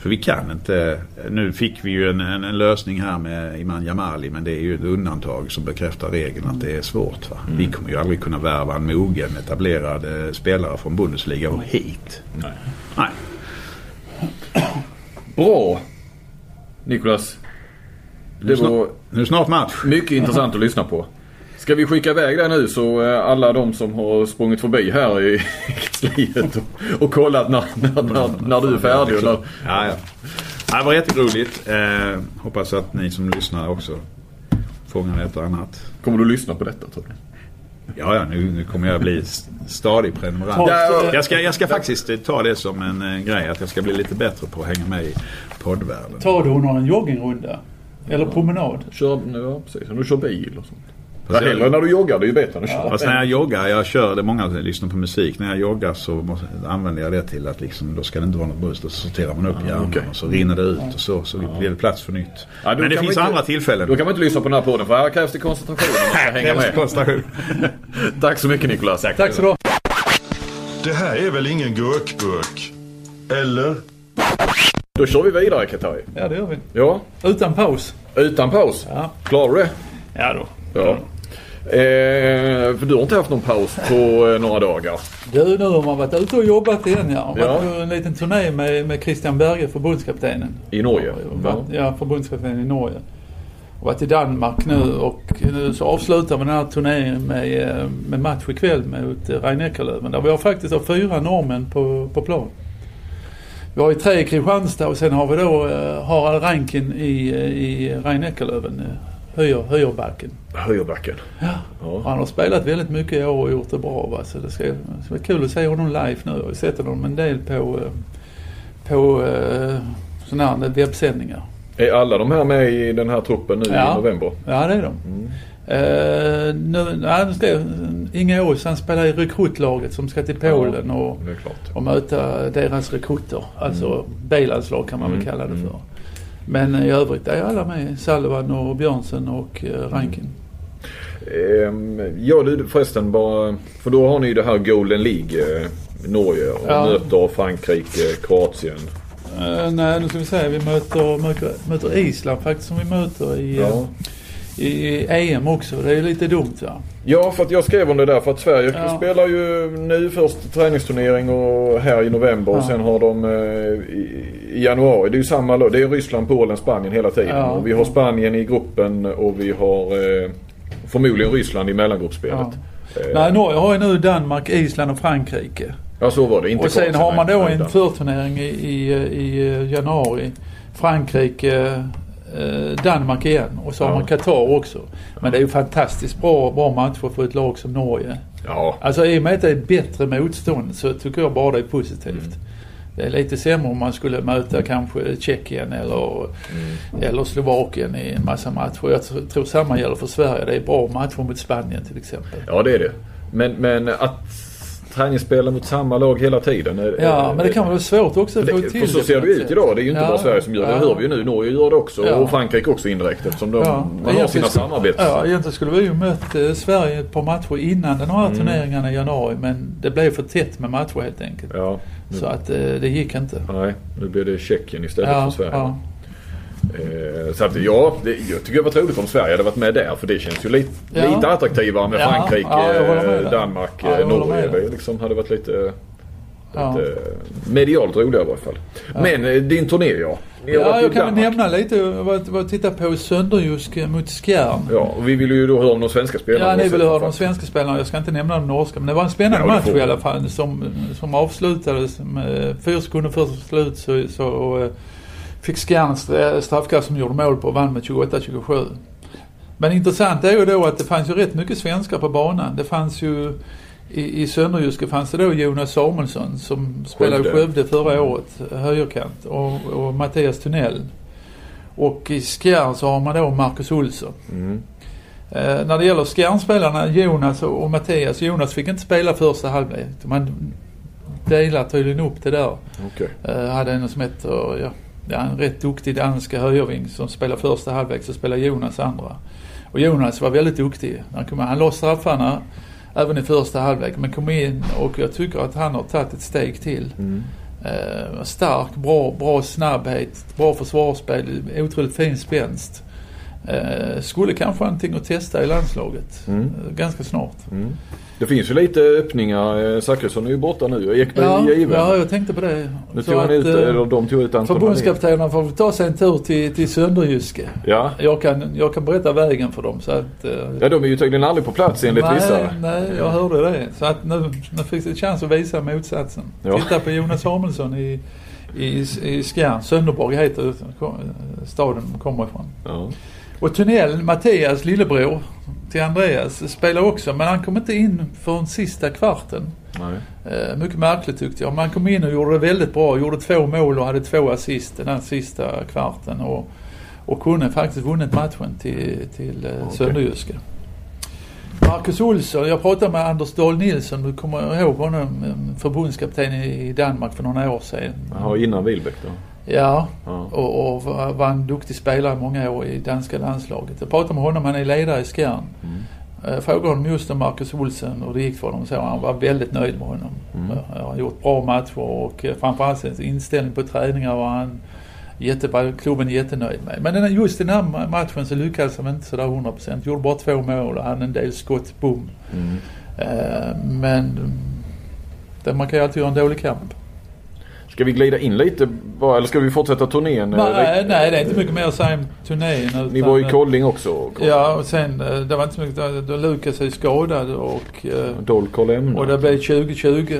För vi kan inte, nu fick vi ju en, en, en, lösning här med Iman Jamali men det är ju ett undantag som bekräftar regeln att det är svårt. Va? Mm. Vi kommer ju aldrig kunna värva en mogen etablerad eh, spelare från Bundesliga och hit. Nej. Nej. Bra Nikolas. Det var nu snart match. Mycket intressant att lyssna på. Ska vi skicka iväg det nu så eh, alla de som har sprungit förbi här i kansliet och, och kollat när, när, när, när du är färdig. Och när... Ja, ja. Det var jätteroligt. Eh, hoppas att ni som lyssnar också fångar ett och annat. Kommer du lyssna på detta tror du? Ja, ja nu, nu kommer jag bli stadig prenumerant. Jag ska, jag ska faktiskt ta det som en, en grej att jag ska bli lite bättre på att hänga med i poddvärlden. Tar du någon joggingrunda? Eller promenad? Kör, ja, precis. Du kör bil och sånt. Ja, hellre när du joggar, det är ju bättre än att köra. Fast när jag joggar, jag kör, det är många som lyssnar på musik. När jag joggar så måste, använder jag det till att liksom, då ska det inte vara något buss. Då sorterar man upp ja, hjärnan okay. och så rinner det ut och så. Så ja. blir det plats för nytt. Ja, Men det finns inte, andra tillfällen. Då kan man inte lyssna på den här podden för här krävs det koncentration. här hänga med. koncentration. Tack så mycket Nicolas. Tack, Tack så du Det här är väl ingen gurkburk? Eller? Då kör vi vidare Katari. Ja det gör vi. Ja. Utan paus. Utan paus? Ja. Klarar du det? Ja då. Ja. Eh, för du har inte haft någon paus på eh, några dagar? Du, nu har man varit ute och jobbat igen ja. Varit ja. på en liten turné med, med Christian Berge, förbundskaptenen. I Norge? Varit, ja, förbundskaptenen i Norge. Och varit i Danmark nu och nu så avslutar vi den här turnén med, eh, med match ikväll mot rhein Eckerlöven. Där vi har faktiskt har fyra norrmän på, på plan. Vi har ju tre i Kristianstad och sen har vi då uh, Harald Rankin i, i rhein Eckerlöven. Höjer, Höjerbacken. Höjerbacken. Ja. ja. Han har spelat väldigt mycket i år och gjort det bra. Va? Så det ska, det ska bli kul att se honom live nu. Jag har sett honom en del på, eh, på uh, sådana här webbsändningar. Är alla de här med i den här truppen nu ja. i november? Ja, det är de. Mm. Uh, nu, nej, ska, Inge Ås han spelar i rekrytlaget som ska till Polen ja, och, och möta deras rekryter. Alltså mm. B-landslag kan man väl mm. kalla det för. Mm. Men i övrigt är alla med. Salvan och Björnsen och eh, Rankin. Ehm, ja du förresten bara, för då har ni ju det här Golden League. Eh, Norge och Ja. möter Frankrike, Kroatien. Eh, nej, nu ska vi se. Vi möter, möter, möter Island faktiskt som vi möter i, eh, Ja. I, EM också. Det är lite dumt va? Ja, för att jag skrev om det där för att Sverige Ja. spelar ju nu först träningsturnering och här i november och Ja. sen har de eh, i, i januari. Det är ju samma lag. Det är Ryssland, Polen, Spanien hela tiden. Ja. Och vi har Spanien i gruppen och vi har eh, förmodligen Ryssland i mellangruppspelet. Ja. Eh, Nej, Norge har ju nu Danmark, Island och Frankrike. ja, så var det. Inte och sen har man då en förturnering i, i, i januari. Frankrike, eh, Danmark igen och så har Ja. man Qatar också. Men det är ju fantastiskt bra, bra matcher för ett lag som Norge. Ja, Alltså i och med att det är bättre motstånd så tycker jag bara det är positivt. Mm. Det är lite sämre om man skulle möta kanske Tjeckien eller, Mm. eller Slovakien i en massa matcher. Jag tr- tror samma gäller för Sverige. Det är bra matcher mot Spanien till exempel. ja det är det. Men, men att träningsspela mot samma lag hela tiden. är- Ja, men det kan vara svårt också att få Det, till för så ser det något ut idag. Det är ju inte Ja, bara Sverige som gör det. ja. Det hör vi ju nu. Norge gör det också Ja. och Frankrike också indirekt eftersom de, Ja, man har sina skulle- samarbets... Ja, egentligen skulle vi ju mött eh, Sverige ett par matcher innan de här Mm. turneringarna i januari. Men det blev för tätt med matcher helt enkelt. Ja, nu, Så att eh, det gick inte. nej, nu blir det Tjeckien istället för Sverige. Eh, så att ja, det, jag tycker det var roligt om Sverige hade varit med där för det känns ju lite, Ja. lite attraktivare med Ja, Frankrike, ja, jag med eh. Danmark, Ja, jag eh, Norge. Det liksom hade varit lite, lite medialt roligare i varje fall. Men din turné ja. Ja, jag kan väl nämna lite vad, vad titta på Sönderjysk mot Skjern. Ja, och vi vill ju då höra om de svenska spelarna. Ja, ni vill höra de framförallt. svenska spelarna. Jag ska inte nämna de norska. Men det var en spännande Ja, match i alla fall. Som, som avslutades med fyra sekunder före slut så, så eh, fick Skjern st- straffkast som gjorde mål på och vann med 28-27. Men intressant är ju då att det fanns ju rätt mycket svenskar på banan. Det fanns ju i, i Sönderjyske fanns det då Jonas Samuelsson som spelade i Skövde. Förra året, högerkant. Och, och Mattias Tunnell. Och i Skjern så har man då Marcus Olsson. Mm. Eh, när det gäller Skjärnspelarna, Jonas och, och Mattias. Jonas fick inte spela första halvlek. Man delar tydligen upp det där. Okej. Eh, hade en som heter, ja, en rätt duktig dansk högerving som spelar första halvlek så spelar Jonas andra. Och Jonas var väldigt duktig. Han, kom, han la straffarna även i första halvlek men kom in och jag tycker att han har tagit ett steg till. Mm. Eh, stark, bra, bra snabbhet, bra försvarsspel, otroligt fin spänst. Eh, skulle kanske ha någonting att testa i landslaget Mm. eh, ganska snart. Mm. Det finns ju lite öppningar. Eh, Zachrisson är ju borta nu och Ekberg Ja, är given. ja, jag tänkte på det. nu tog han ut, eh, eller de tog ut Anton. Förbundskaptenerna får ta sig en tur till, till Sönderjyske. Ja. Jag kan, jag kan berätta vägen för dem så att... eh, ja, de är ju tydligen aldrig på plats enligt nej, vissa. nej, jag hörde det. Så att nu, nu fick jag chans att visa motsatsen. Ja. Titta på Jonas Samuelsson i, i, i Skjern. Sönderborg heter staden de kommer ifrån. Ja. Och Tunnell, Mattias lillebror till Andreas, spelar också men han kom inte in förrän sista kvarten. Nej. Eh, mycket märkligt tyckte jag. Men han kom in och gjorde det väldigt bra. Gjorde två mål och hade två assist den här sista kvarten. Och, och kunde faktiskt vunnit matchen till, till eh, Okej. Sönderjyske. Marcus Olsson, jag pratade med Anders Dahl Nilsson, du kommer ihåg honom, eh, förbundskapten i Danmark för några år sedan. Jaha, innan Wilbäck då. Ja, Ja. och, och var en duktig spelare i många år i danska landslaget. Jag pratade med honom, han är ledare i Skjern. Mm. Jag frågade honom just om Marcus Olsson och det gick för honom så. Han var väldigt nöjd med honom. Mm. Han har gjort bra matcher och eh, framförallt sin inställning på träningar var han jättebra, klubben jättenöjd med. Men just den här matchen så lyckades han inte sådär 100%. Gjorde bara två mål och hade en del skott, boom. Mm. Eh, men man kan ju alltid göra en dålig kamp. Ska vi glida in lite bara, eller ska vi fortsätta turnén? Nej, nej, det är inte mycket mer att säga om turnén. Ni utan, var i eh, Kolling också. Ja, och sen eh, det var inte så mycket. Då, Lukas är skadad och, eh, Dolkar lämnar. och det blev 2020.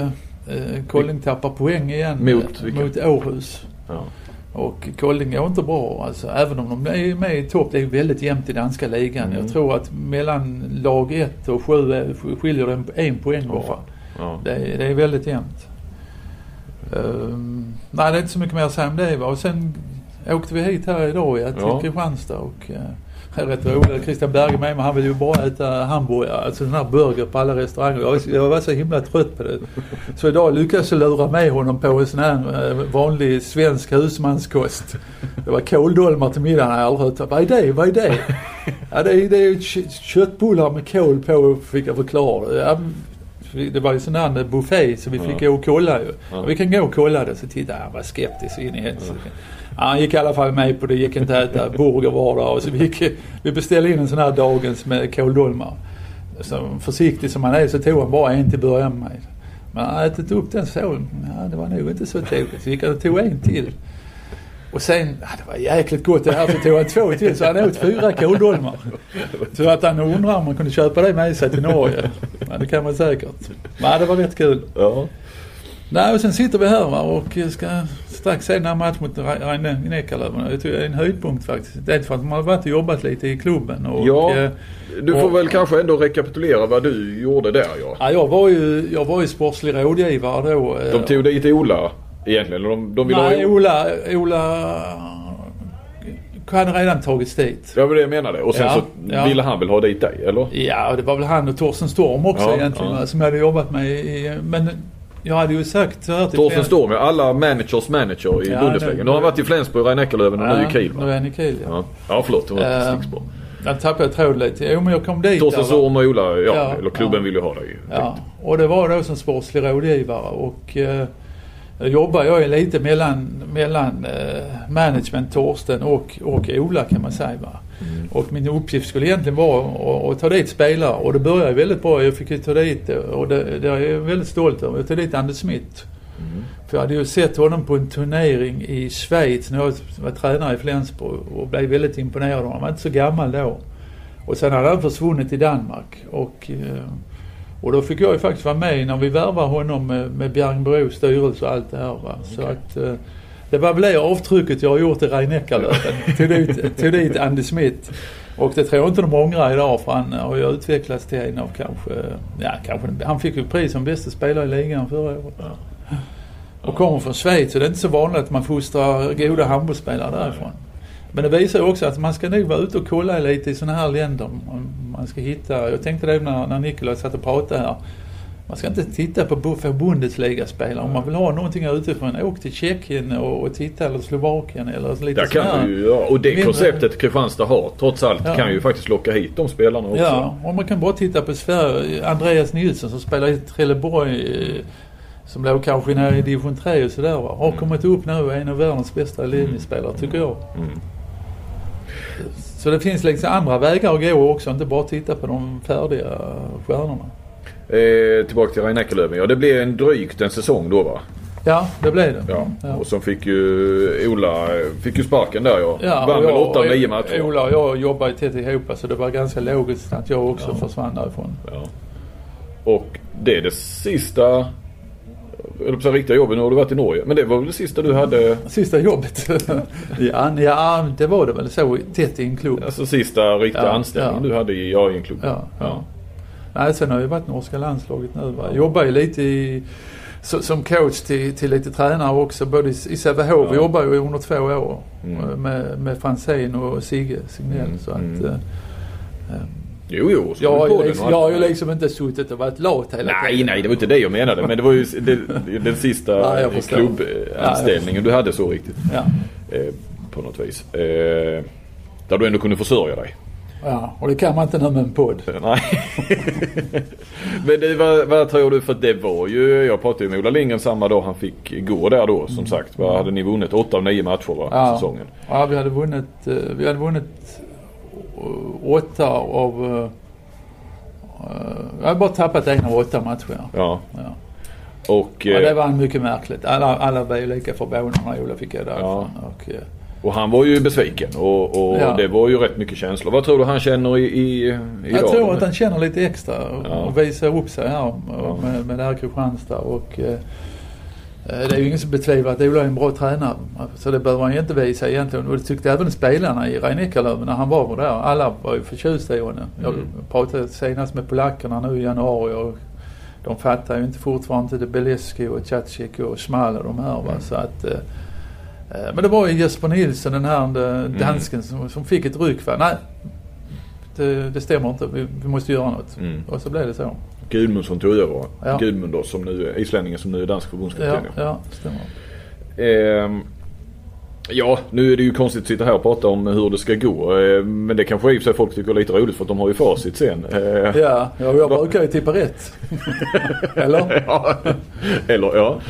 Eh, Kolling tappar poäng igen Mot eh, vilka? mot Århus. Ja. Och Kolling går inte bra alltså. Även om de är med i topp. Det är väldigt jämnt i danska ligan. Mm. Jag tror att mellan lag 1 och 7 är- skiljer det en, poäng bara. Ja. Det, det är väldigt jämnt. Ehm, nej, det är inte så mycket mer att säga om det. va. Och sen åkte vi hit här idag ja, till Ja. Kristianstad och det är rätt roligt. Christian Berge med men han vill ju bara äta hamburgare. Alltså den här burger på alla restauranger. Jag, var- jag var så himla trött på det. Så idag lyckades jag lura med honom på en sån här eh, vanlig svensk husmanskost. Det var kåldolmar till middagen. Jag aldrig hört. Vad är det? Vad är det? Ja, det är, det är köttbullar med kål på fick jag förklara. Ja, det var ju sån där buffé så vi fick gå och kolla ju. Ja. Vi kan gå och kolla det. Så tittade han, var skeptisk in i helsike. Ja, han gick i alla fall med på det. gick inte att äta burger var dag. Och så vi, gick, vi beställde in en sån här dagens med kåldolmar. Så försiktig som han är så tog han bara en till början med. Men han hade ätit upp den så, ja det var nog inte så trevligt. Så gick han och tog en till. Och sen, ja, det var jäkligt gott det här, så tog han två till så han åt fyra kåldolmar. Så att han undrar om man kunde köpa det med sig till Norge. Men det kan man säkert. Men det var rätt kul. Ja. Nej, och sen sitter vi här va, och ska strax se den här matchen mot Reine Neckarlöven. Det är en höjdpunkt faktiskt. Dels för att man har varit och jobbat lite i klubben. Och, Ja. eh, Du får och- väl kanske ändå rekapitulera vad du gjorde där ja. Ja, jag var ju, jag var ju sportslig rådgivare då. eh, De tog dit Ola egentligen. De, de ville Nej, ha... Ola, Ola hade redan tagits dit. Det var det jag menade. Och sen Ja, så ja. ville han väl ha dit dig, eller? Ja, det var väl han och Torsten Storm också Ja, egentligen ja. va, som jag hade jobbat med i, men jag hade ju sagt Torsten Flens- Storm, ja, alla managers manager i Ja, Bundesliga. Nu har han varit i Flensburg, rhein neckarlöven och nu i Kiel Nu är va? han i Kiel ja. Ja, ja förlåt. Det var ett Eh, stickspår. Jag tappade tråden lite. Jo men jag kom dit Torsten va. Storm och Ola, ja, Ja, eller klubben ja. ville ju ha dig. Ja, och det var då som sportslig rådgivare och eh, då jobbade jag lite mellan, mellan eh, management, Torsten och, och Ola kan man säga. Va? Och min uppgift skulle egentligen vara att, att ta dit spelare och det började väldigt bra. Jag fick ju ta dit, och det, det är jag väldigt stolt över, jag tog dit Anders Smith. För jag hade ju sett honom på en turnering i Schweiz när jag var tränare i Flensburg och blev väldigt imponerad av honom. Han var inte så gammal då. Och sen hade han försvunnit till Danmark. Och, eh, och då fick jag ju faktiskt vara med när vi värvade honom med, med Bjärringbros styrelse och allt det här. Va? Så att eh, det var väl det avtrycket jag har gjort i Rhein-Neckarlöven. tog, dit, tog dit Andy Smith. Och det tror jag inte de ångrar idag för han har ju utvecklats till en av kanske, ja kanske, han fick ju pris som bästa spelare i ligan förra året. Och kommer från Schweiz så det är inte så vanligt att man fostrar goda handbollsspelare därifrån. Men det visar också att man ska nog vara ute och kolla lite i sådana här länder. om Man ska hitta, jag tänkte det när, när Nikola satt och pratade här. Man ska inte titta på för Bundesliga-spelare. Om man vill ha någonting utifrån, åk till Tjeckien och, och titta eller Slovakien eller lite Där kan du ju göra. Och det mindre- konceptet Kristianstad har trots allt Ja. kan ju faktiskt locka hit de spelarna också. Ja, och man kan bara titta på Sverige. Andreas Nilsson som spelar i Trelleborg. eh, Som låg kanske nere i division 3 och sådär. Har kommit upp nu och är en av världens bästa linjespelare tycker jag. Mm. Så det finns liksom andra vägar att gå också. Inte bara titta på de färdiga stjärnorna. Eh, tillbaka till rhein neckarlöven Ja, det blev en drygt en säsong då va? Ja, det blev det. Ja. Ja. Och så fick ju Ola fick ju sparken där ja. Ja, Vann väl jag- 8 av 9 matcher. Ola och jag jobbade tätt ihop så det var ganska logiskt att jag också försvann därifrån. Ja. Och det är det sista eller på riktiga jobbet. Nu har du varit i Norge. Men det var väl det sista du hade? Sista jobbet. ja, ja, det var det väl så tätt i en klubb. Alltså sista riktiga Ja, anställningen ja. du hade i, ja, i en klubb? Ja, ja. Nej, sen har jag varit norska landslaget nu. Va? Jobbar ju lite i, så, som coach till, till lite tränare också. Både i, i Sävehof. Ja. Jobbar ju under två år Mm. med, med Franzén och Sigge Signell. Mm, Så att, mm. Eh, Jo, jo. så jag, har ju liksom, jag har ju liksom inte suttit och varit lat hela Nej, tiden. nej, det var inte det jag menade. Men det var ju det, den sista förstår. klubbanställningen du hade så riktigt. Ja, Eh, på något vis. Eh, där du ändå kunde försörja dig. ja, och det kan man inte nu med en podd. Nej. Men det var, vad tror du? För det var ju, jag pratade ju med Ola Lindgren samma dag han fick gå där då som sagt. Vad hade ni vunnit? 8 av 9 matcher va? Ja. Säsongen. Ja, vi hade vunnit, eh, vi hade vunnit eh, åtta av... eh, eh, Jag hade bara tappat en av åtta matcher. ja. Ja. Ja. Och, Ja, det eh, var mycket märkligt. Alla, alla var ju lika förbannade när Ola fick gå därifrån. Och, eh, och han var ju besviken och, och Ja. det var ju rätt mycket känslor. Vad tror du han känner i, i, idag? jag tror att han känner lite extra och, Ja. och visar upp sig här Ja. med, med det här Kristianstad. Och, eh, eh, det är ju ingen som betvivlar att Ola är en bra tränare. Så det behöver han ju inte visa egentligen. Och det tyckte även spelarna i rhein neckarlöven när han var där. Alla var ju förtjusta i honom. Jag Mm. pratade senast med polackerna nu i januari och de fattar ju inte fortfarande inte Beleski och Cacik och Schmal och de här. Va? Så att, eh, eh, men det var ju Jesper Nilsson, den här Mm. eh, dansken, som, som fick ett ryck. Va? Nej, det, det stämmer inte. Vi, vi måste göra något. Mm. Och så blev det så. Gudmundsson tog över. Ja. Gudmund då som nu är islänningen som nu är dansk Ja, förbundskapten. ja, stämmer. Ehm, Ja, nu är det ju konstigt att sitta här och prata om hur det ska gå. eh, Men det kanske i och för sig folk tycker är lite roligt för att de har ju facit sen. Eh, Ja, ja jag brukar ju tippa rätt. Eller? Ja. Eller ja.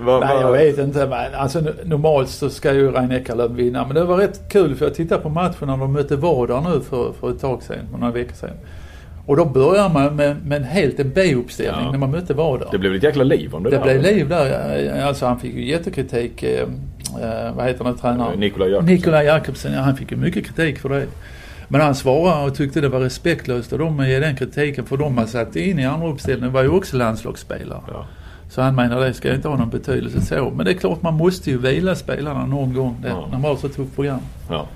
Va, Nej, jag vet inte. Men alltså, normalt så ska ju Rein Eckerlöf vinna. Men det var rätt kul för jag tittade på matchen när de mötte Vardar nu för, för ett tag sedan, för några veckor sedan. Och då börjar man med, med en helt en B-uppställning Ja. när man mötte Vardar. Det blev ett jäkla liv om det, Det där. blev liv där. Alltså han fick ju jättekritik. Eh, eh, vad heter den tränaren? Nikolaj Jakobsen. Nikolaj Jakobsen. Ja, han fick ju mycket kritik för det. Men han svarade och tyckte det var respektlöst och de ger den kritiken för de man satte in i andra uppställningen var ju också landslagsspelare. Ja. Så han menar det ska inte ha någon betydelse så. Men det är klart man måste ju vila spelarna någon gång det, Ja. när man har så tufft program. Ja.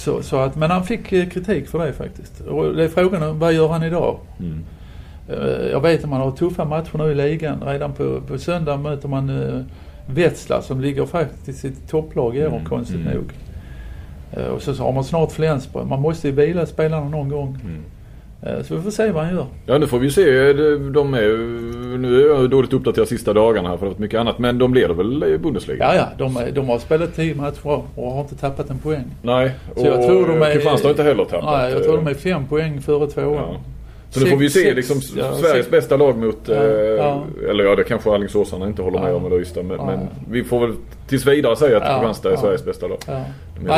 Så, så att, men han fick eh, kritik för det faktiskt. Och det är frågan om vad gör han idag? Mm. Eh, Jag vet att man har tuffa matcher nu i ligan. Redan på, på söndag möter man uh, Wetzlar som ligger faktiskt i ett topplag i år Mm, konstigt mm. nog. Eh, och så, så har man snart Flensburg. Man måste ju vila spelarna någon gång. Mm. Eh, så vi får se vad han gör. Ja nu får vi se. De- De är Nu är jag dåligt uppdaterad sista dagarna här för det har varit mycket annat. Men de leder väl i Bundesliga? Ja, ja. De, de har spelat tio matcher och har inte tappat en poäng. Nej. Så jag tror de är... Kristianstad har inte heller tappat. Nej, jag tror de är fem poäng före tvåan. Ja. Så nu får vi ju se liksom ja, Sveriges sex- bästa lag mot, Ja, eh, ja. eller ja det kanske Alingsåsarna inte håller med om eller Ystad. Men, men vi får väl tills vidare säga att Kristianstad är. Sveriges bästa lag. De är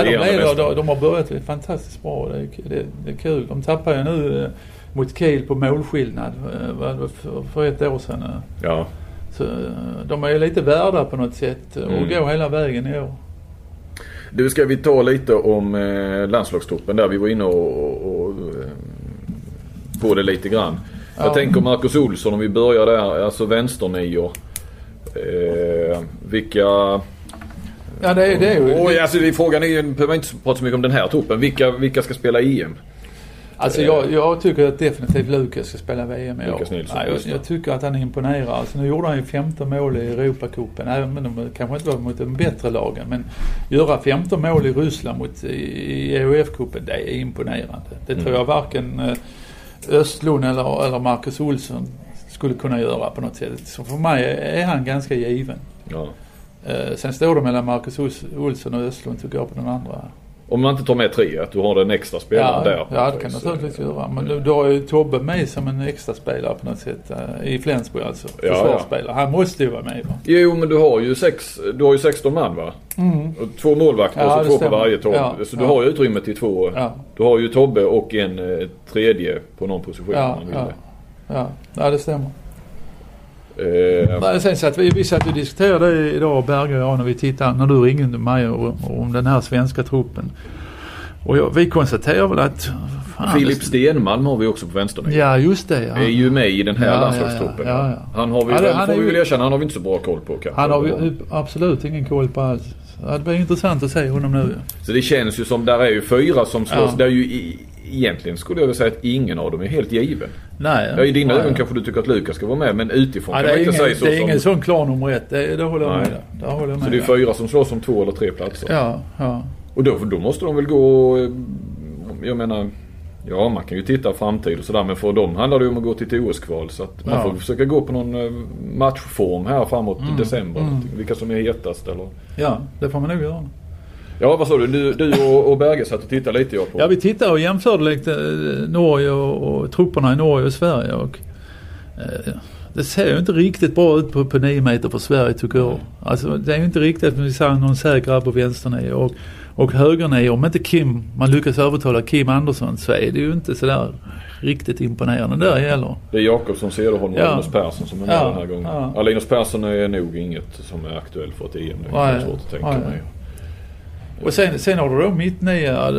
Nej, de, mästare. de, de har börjat fantastiskt bra. Det är, det, det är kul. De tappar ju nu eh, mot Kiel på målskillnad eh, för, för ett år sedan. Ja. Så de är ju lite värda på något sätt och Mm. går hela vägen i år. Du ska vi ta lite om eh, landslagstruppen där. Vi var inne och, och, på det lite grann. Jag Ja. tänker Marcus Olsson om vi börjar där. Alltså vänsternior. Eh, vilka... Ja, det är, det är ju... Oj, alltså det frågan är ju, behöver inte prata så mycket om den här truppen. Vilka, vilka ska spela EM? Alltså jag, jag tycker att definitivt Lukas ska spela VM i år. Nilsson, Nej, jag, det. jag tycker att han imponerar. Alltså nu gjorde han ju 15 mål i Europacupen. Även om de kanske inte var mot de bättre lagen. Men göra 15 mål i Ryssland mot, i, EUF-cupen, det är imponerande. Det tror Mm. jag varken eh, Östlund eller, eller Marcus Olsson skulle kunna göra på något sätt. Så för mig är han ganska given. Ja. Eh, sen står det mellan Marcus Ols- Olsson och Östlund tycker jag på den andra. Om man inte tar med tre, att du har den extra spelaren Ja, där. ja det kan Så- naturligtvis göra. Men du, du har ju Tobbe med som en extra spelare på något sätt. eh, I Flensburg alltså. Ja, Försvarsspelare. Han måste ju vara med va? Jo men du har ju sex, du har ju 16 man va? Och två målvakter Mm. Ja, och så två på varje Tobbe. Ja, så du har ju utrymme till två. Ja. Du har ju Tobbe och en eh, tredje på någon position Ja. Ja, ja det stämmer. Eh, Nej, sen satt vi, vi satt och diskuterade idag, Berge och jag, när vi tittade, när du ringde mig om den här svenska truppen. Och jag, vi konstaterar väl att... fan, Filip det- Stenmalm har vi också på vänstern. Ja, just det. Ja. Är ju med i den här Ja, landslagstruppen. ja, ja. Han har vi det- väl, han får vi väl erkänna, han har vi inte så bra koll på kanske. Han har vi absolut ingen koll på alls. Det blir intressant att se honom nu. Så det känns ju som, där är ju fyra som slåss. Ja. Där är ju i, egentligen skulle jag vilja säga att ingen av dem är helt given. Nej. Ja, I dina nej. ögon kanske du tycker att Lukas ska vara med men utifrån Ja, kan det man är inte ingen, säga så det är som... ingen sån klar nummer ett. Det, det håller jag Nej. med. Det håller jag Så med det är fyra som slåss om två eller tre platser. Ja, ja. Och då, då måste de väl gå... eh, Jag menar... Ja, man kan ju titta framtid och sådär men för dem handlar det ju om att gå till ett OS-kval. Så att man Ja. får försöka gå på någon eh, matchform här framåt Mm, december. någonting. Vilka som är hetast eller... ja, det får man nog göra. Ja, vad sa du? Du, du och, och Berge satt och tittade lite jag på. Ja, vi tittade och jämförde lite eh, Norge och, och trupperna i Norge och Sverige. Och, eh, det ser ju inte riktigt bra ut på, på 9 meter för Sverige tycker jag. Alltså det är ju inte riktigt som vi säger någon säker på vänsternio och, och högernio. Om inte Kim, man lyckas övertala Kim Andersson så är det ju inte sådär riktigt imponerande där heller. Det är Jakobsson, Cederholm och Ja. Linus Persson som är med Ja, den här gången. ja. Ja. Linus Persson är nog inget som är aktuell för ett EM. Det är svårt att tänka mig. Och sen, sen har du då mittnia.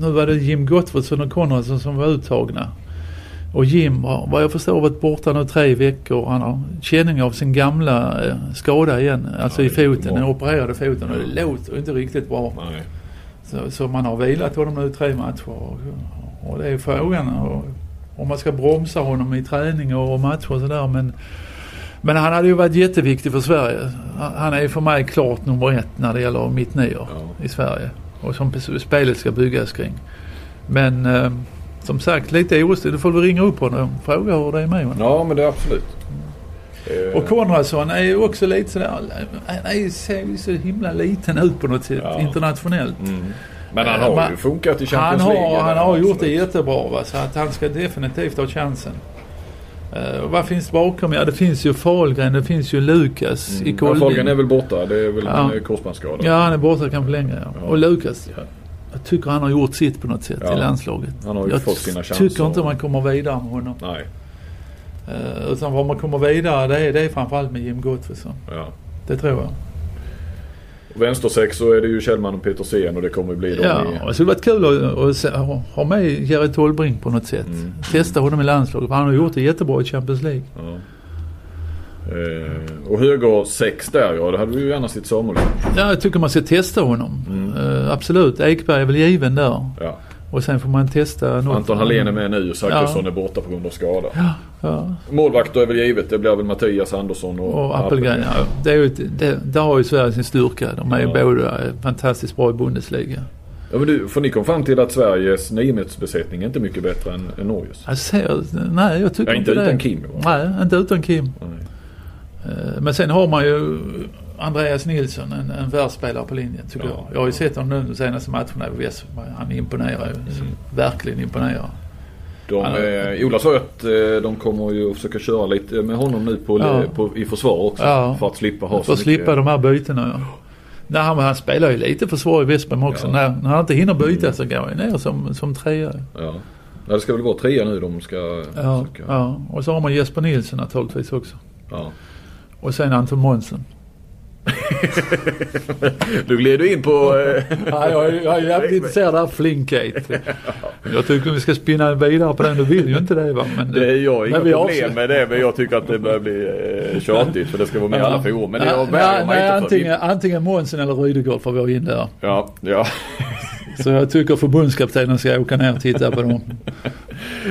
Nu var det Jim Gottfridsson och Konradsson som var uttagna. Och Jim har vad jag förstår varit borta nu tre veckor. Han har känning av sin gamla eh, skada igen. Alltså Ja, i foten, den opererade foten. Och det låter inte riktigt bra. Nej. Så, så man har vilat honom nu i tre matcher. Och, det är frågan och, om man ska bromsa honom i träning och, och matcher och sådär. Men, men han hade ju varit jätteviktig för Sverige. Han han är för mig klart nummer ett när det gäller mittnior Ja. i Sverige. Och som spelet ska byggas kring. Men eh, som sagt lite orolig. Du får väl ringa upp honom och fråga hur det är med honom. Ja, men det är absolut. Eh, Och Konradsson är ju också lite sådär, han är ju- ser ju så himla liten ut på något sätt Ja. internationellt. Men han har Man- ju funkat i Han Champions har, League. han har gjort det jättebra va? så att han ska definitivt ha chansen. Uh, vad finns bakom? Ja det finns ju Fahlgren, det finns ju Lukas i Mm. Ja. Fahlgren är väl borta. Det är väl Ja. en korsbandsskada. Ja han är borta kanske längre ja. Ja. Och Lukas, ja, jag tycker han har gjort sitt på något sätt Ja. i landslaget. Han har ju jag fått sina chanser. tycker inte man kommer vidare med honom. Nej. Uh, utan vad man kommer vidare det är, det är framförallt med Jim Gottfridsson. Ja. Det tror jag. Vänstersex så är det ju Kjellman och Petersen och det kommer ju bli Ja, dem och i... det skulle varit kul att, att se- ha- med Jerry Tolbring på något sätt. Mm. Testa honom i landslaget. För han har gjort det jättebra i Champions League. Ja. Eh, och höger sex där ja, det hade vi ju gärna sett Samuel. Ja, jag tycker man ska testa honom. Eh, absolut. Ekberg är väl given där. Ja. Och sen får man testa något. Anton Hallén är med nu och Zachrisson Ja. är borta på grund av skada. Ja, Målvakter är väl givet. Det blir väl Mattias Andersson och, och Appelgren. Ja, det är ju, det, där har ju Sverige sin styrka. De är ju Ja. båda fantastiskt bra i Bundesliga. Ja, men du, för ni kom fram till att Sveriges niometersbesättning är inte mycket bättre än, än Norges? Jag ser, nej jag tycker Ja, inte inte det. utan Kim, va? Nej, inte utan Kim. Nej. Eh, Men sen har man ju Andreas Nilsson, en, en världsspelare på linjen tycker Ja. jag. Jag har ju sett honom nu de senaste matcherna i VS. Han imponerar ju. Mm. Verkligen imponerar. De, eh, Ola sa ju att eh, de kommer ju att försöka köra lite med honom nu på, Ja. på, i försvar också. Ja. För att slippa ha För att slippa mycket. de här bytena. Ja. Nej, han, han spelar ju lite försvar i Vespen också. Ja. När, när han inte hinner byta så går han ner som, som trea. Ja. ja, det ska väl vara trea nu de ska Ja, försöka. ja. Och så har man Jesper Nilsson naturligtvis också. Ja. Och sen Anton Månsson. Du gled in på... Eh, Ja, jag, jag är jävligt intresserad av flinkhet. Jag tycker vi ska spinna vidare på den. Du vill ju inte det va? Men, det är jag, inga problem avslutar- med det men jag tycker att det börjar bli eh, tjatigt för det ska vara med i alla forum. Men det jag nej, inte för. antingen, antingen Månsson eller Rydegård får vi in där. Ja, ja. Så jag tycker förbundskaptenen ska åka ner och titta på dem.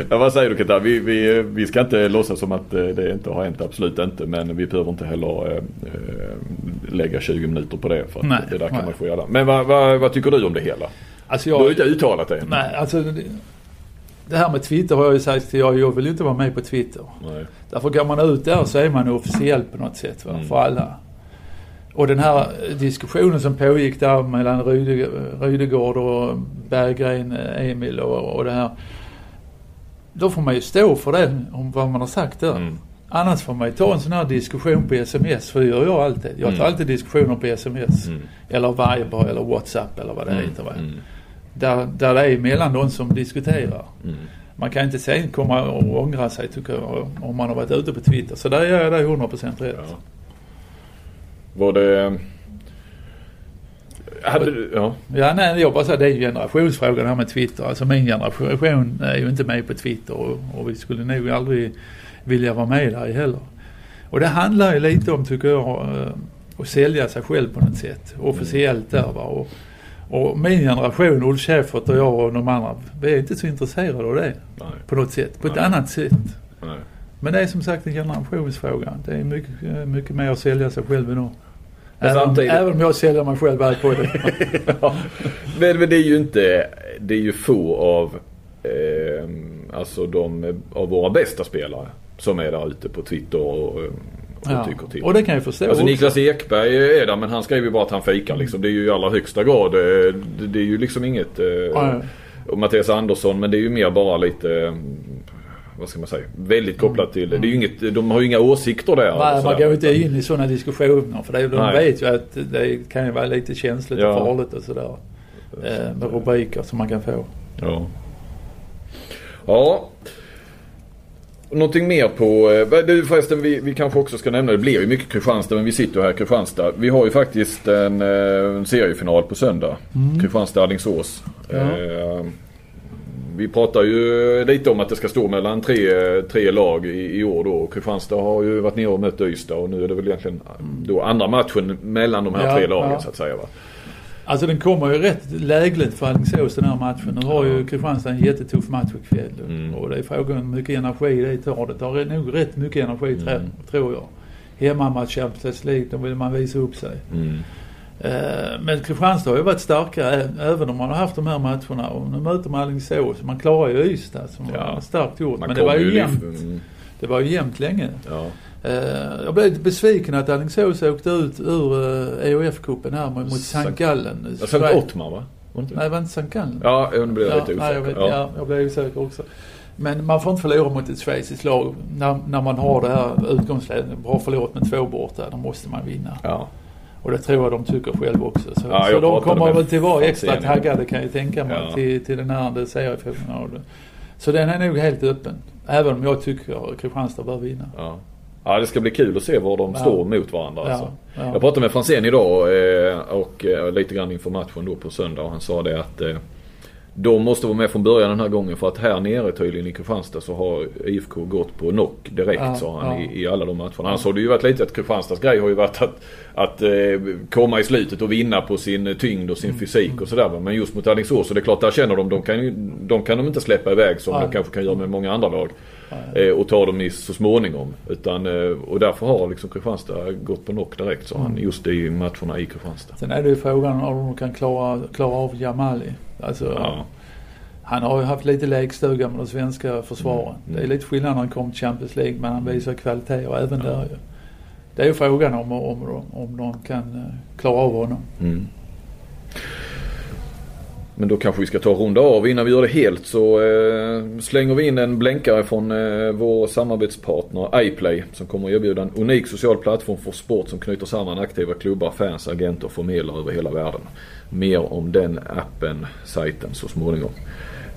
ja, vad säger du Kenta? Vi, vi, vi ska inte låtsas som att eh, det inte har hänt, absolut inte. Men vi behöver inte heller eh, lägga 20 minuter på det. För Nej, det där kan nej. man få göra. Men vad, vad, vad tycker du om det hela? Alltså Du har ju jag, inte uttalat det. nej, alltså det, det här med Twitter har jag ju sagt till jag, jag vill inte vara med på Twitter. Nej. Därför går man ut där så är man officiell på något sätt va, Mm. för alla. Och den här diskussionen som pågick där mellan Ryde, Rydegård och Berggren, Emil och, och det här. Då får man ju stå för det, om vad man har sagt där. Mm. Annars får man ju ta en sån här diskussion på sms, för det gör jag alltid. Jag tar Mm. alltid diskussioner på sms. Mm. Eller Viber eller WhatsApp eller vad det heter. Va? Mm. Där, där det är mellan de som diskuterar. Mm. Man kan inte sen komma och ångra sig tycker jag om man har varit ute på Twitter. Så där gör jag dig 100% rätt. Ja. Var det... Hade du, ja. Ja, nej, jag bara säger det är ju generationsfrågan det här med Twitter. Alltså min generation är ju inte med på Twitter och, och vi skulle nog aldrig vilja vara med där heller. Och det handlar ju lite om, tycker jag, eh, att sälja sig själv på något sätt. Officiellt där va. Och, och min generation, Ulf Schäfert och jag och de andra, vi är inte så intresserade av det. Nej. På något sätt. På ett Nej. annat sätt. Nej. Men det är som sagt en generationsfråga. Det är mycket, eh, mycket mer att sälja sig själv idag. Även, även om jag säljer mig själv här på det. ja. men, men det är ju inte, det är ju få av, eh, alltså de av våra bästa spelare som är där ute på Twitter och, och Ja. tycker till. Och det kan jag förstå Alltså också. Niklas Ekberg är där men han skriver ju bara att han fikar liksom. Det är ju i allra högsta grad, eh, det, det är ju liksom inget, eh, Ja. och Mattias Andersson men det är ju mer bara lite eh, vad ska man säga? Väldigt kopplat till, det är ju inget, de har ju inga åsikter där. Nej, man går inte in i sådana diskussioner för det, de Nej. vet ju att det kan ju vara lite känsligt Ja. och farligt och sådär. Eh, med rubriker som man kan få. Ja. Ja. Någonting mer på... eh, Du förresten, vi, vi kanske också ska nämna, det blir ju mycket Kristianstad men vi sitter ju här i Kristianstad. Vi har ju faktiskt en, eh, en seriefinal på söndag. Kristianstad-Alingsås. Ja. Eh, vi pratar ju lite om att det ska stå mellan tre, tre lag i, i år då. Kristianstad har ju varit nere och mött Ystad och nu är det väl egentligen då andra matchen mellan de här Ja, tre lagen ja. så att säga. Va? Alltså den kommer ju rätt lägligt för Alingsås den här matchen. Nu har ju Kristianstad en jättetuff match ikväll. Mm. Och det är frågan hur mycket energi det tar. Det tar nog rätt mycket energi Mm. tror jag. Hemmamatch Champions League, då vill man visa upp sig. Mm. Eh, Men Kristianstad har ju varit starka ä- även om man har haft de här matcherna. Och nu möter man Alingsås. Man klarar ju Ystad som Ja. var starkt gjort. Man Men det var ju jämnt. Mm, Det var ju jämnt länge. ja. Eh, jag blev lite besviken att Alingsås åkte ut ur eh, EOF-cupen här mot, Sankt-. Gallen. Jag sa inte Ottmar va? Var det? Nej, var inte St. Gallen? Ja, nu blir jag lite nej, jag, osäker. vet, Ja. ja, jag blev osäker också. Men man får inte förlora mot ett schweiziskt lag. När, när man har det här utgångsläget, har förlorat med två borta, då måste man vinna. Ja. Och det tror jag de tycker själva också. Så, Ja, så de kommer väl till vara extra taggade kan jag tänka mig Ja. till, till den här seriefinalen. Så den är nog helt öppen. Även om jag tycker att Kristianstad bör vinna. Ja. ja, det ska bli kul att se var de står mot varandra. Alltså. ja. Jag pratade med Franzén idag eh, och eh, lite grann inför matchen då på söndag och han sa det att eh, de måste vara med från början den här gången för att här nere tydligen i Kristianstad så har IFK gått på knock direkt Ja, sa han ja. i, i alla de matcherna. Annars har det ju varit lite att Kristianstads grej har ju varit att, att eh, komma i slutet och vinna på sin tyngd och sin Mm. fysik och sådär. va. Men just mot Alingsås så det är klart där känner de, de kan, de kan de inte släppa iväg som Nej. de kanske kan göra med många andra lag. Eh, och ta dem i så småningom. Utan, eh, och därför har liksom Kristianstad gått på knock direkt sa Mm. han just i matcherna i Kristianstad. Sen är det ju frågan om de kan klara, klara av Jamali. Alltså, Ja. Han har ju haft lite lekstuga med de svenska försvaren. Mm. Det är lite skillnad när han kom till Champions League men han visar kvalitet och även där ju. Det är ju frågan om, om, om, om de kan eh, klara av honom. Mm. Men då kanske vi ska ta och runda av. Innan vi gör det helt så eh, slänger vi in en blänkare från eh, vår samarbetspartner iPlay som kommer att erbjuda en unik social plattform för sport som knyter samman aktiva klubbar, fans, agenter och förmedlare över hela världen. Mer om den appen, sajten så småningom.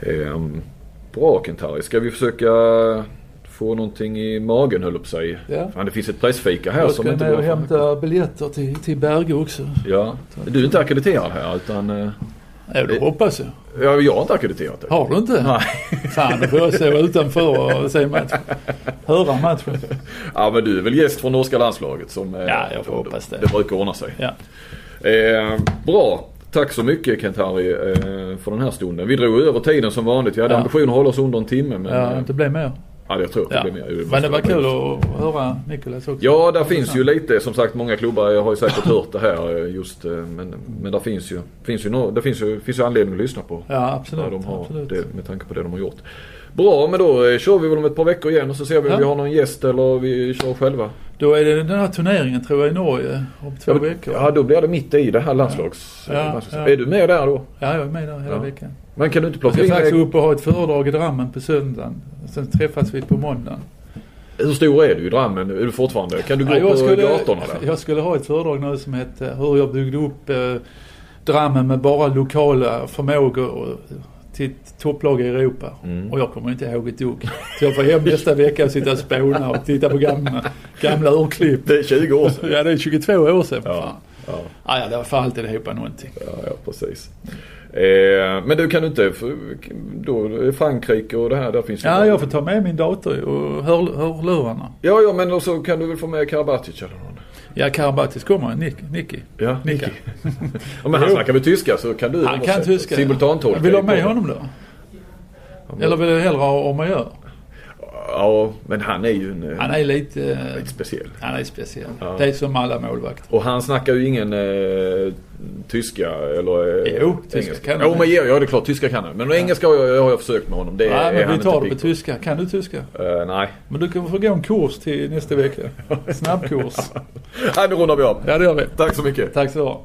Eh, bra Kent-Harry, ska vi försöka få någonting i magen höll jag att säga. Ja. Fan, det finns ett pressfika här Jag som ska inte går att- hämta biljetter till, till Berge också. Ja, du är inte akkrediterad här utan... Eh, Ja, det hoppas jag. Ja, jag har inte akkrediterat dig. Har du inte? Nej. Fan, då får jag stå utanför och se matchen. Höra matchen. Ja, men du är väl gäst från norska landslaget som... eh, Ja, jag får hoppas det. Det brukar ordna sig. Ja. Eh, bra. Tack så mycket Kent-Harry eh, för den här stunden. Vi drog över tiden som vanligt. Vi hade Ja. ambition att hålla oss under en timme men... Ja, eh, det blev mer. Ja, jag tror att det Ja. blir mer. Men det var kul att höra Nikolas också. Ja, där finns ju lite. Som sagt, många klubbar har ju säkert hört det här eh, just. eh, Men, men där finns ju, finns ju, no, det finns ju, finns ju anledning att lyssna på. Ja, absolut. De har absolut. det, med tanke på det de har gjort. Bra, men då eh, kör vi väl om ett par veckor igen och så ser vi om Ja. vi har någon gäst eller vi kör själva. Då är det den här turneringen tror jag i Norge om två Ja, veckor. Ja, då blir det mitt i det här landslags... Ja, ja. Är du med där då? Ja, jag är med där hela Ja. veckan. Men kan du inte Jag plocka ska in... faktiskt upp och ha ett föredrag i Drammen på söndagen. Sen träffas vi på måndagen. Hur stor är du i Drammen? Är du fortfarande? Kan du gå Ja, jag, på skulle, gatorna där? jag skulle ha ett föredrag nu som hette hur jag byggde upp eh, Drammen med bara lokala förmågor och- till ett topplag i Europa. Mm. Och jag kommer inte ihåg ett dugg. Så jag får hem nästa vecka och sitta och spåna och titta på gamla, gamla urklipp. Det är 20 år sedan. Ja, det är 22 år sedan. Ja, Fan. ja, Ja, ja, det var för alltid ihop någonting. ja, ja precis. Eh, men du kan du inte, för, då Frankrike och det här, där finns ju Ja, jag får ta med min dator och hör, hörlurarna. Ja, ja, men så kan du väl få med Karabatic eller någon? Ja, Karabatis kommer. Nick, Nicky. Ja, Nicka. Ja, men han snackar väl tyska så kan du Han kan tyska. Simultantolka. Vill du ha med honom då? Eller vill du hellre ha om man gör? Ja, men han är ju en, eh, Han är lite... lite speciell. Han är speciell. Ja. Det är som alla målvakter. Och han snackar ju ingen eh, tyska eller eh, Jo, tyska engelska. kan han. Jo, men ja, ja, det är klart. Tyska kan han. Men engelska har jag, har jag försökt med honom. Det Nej, men vi tar det på tyska. Kan du tyska? Eh, nej. Men du kan få gå en kurs till nästa vecka. Snabbkurs. Nej, nu rundar vi av. Ja, det gör vi. Tack så mycket. Tack så du ha.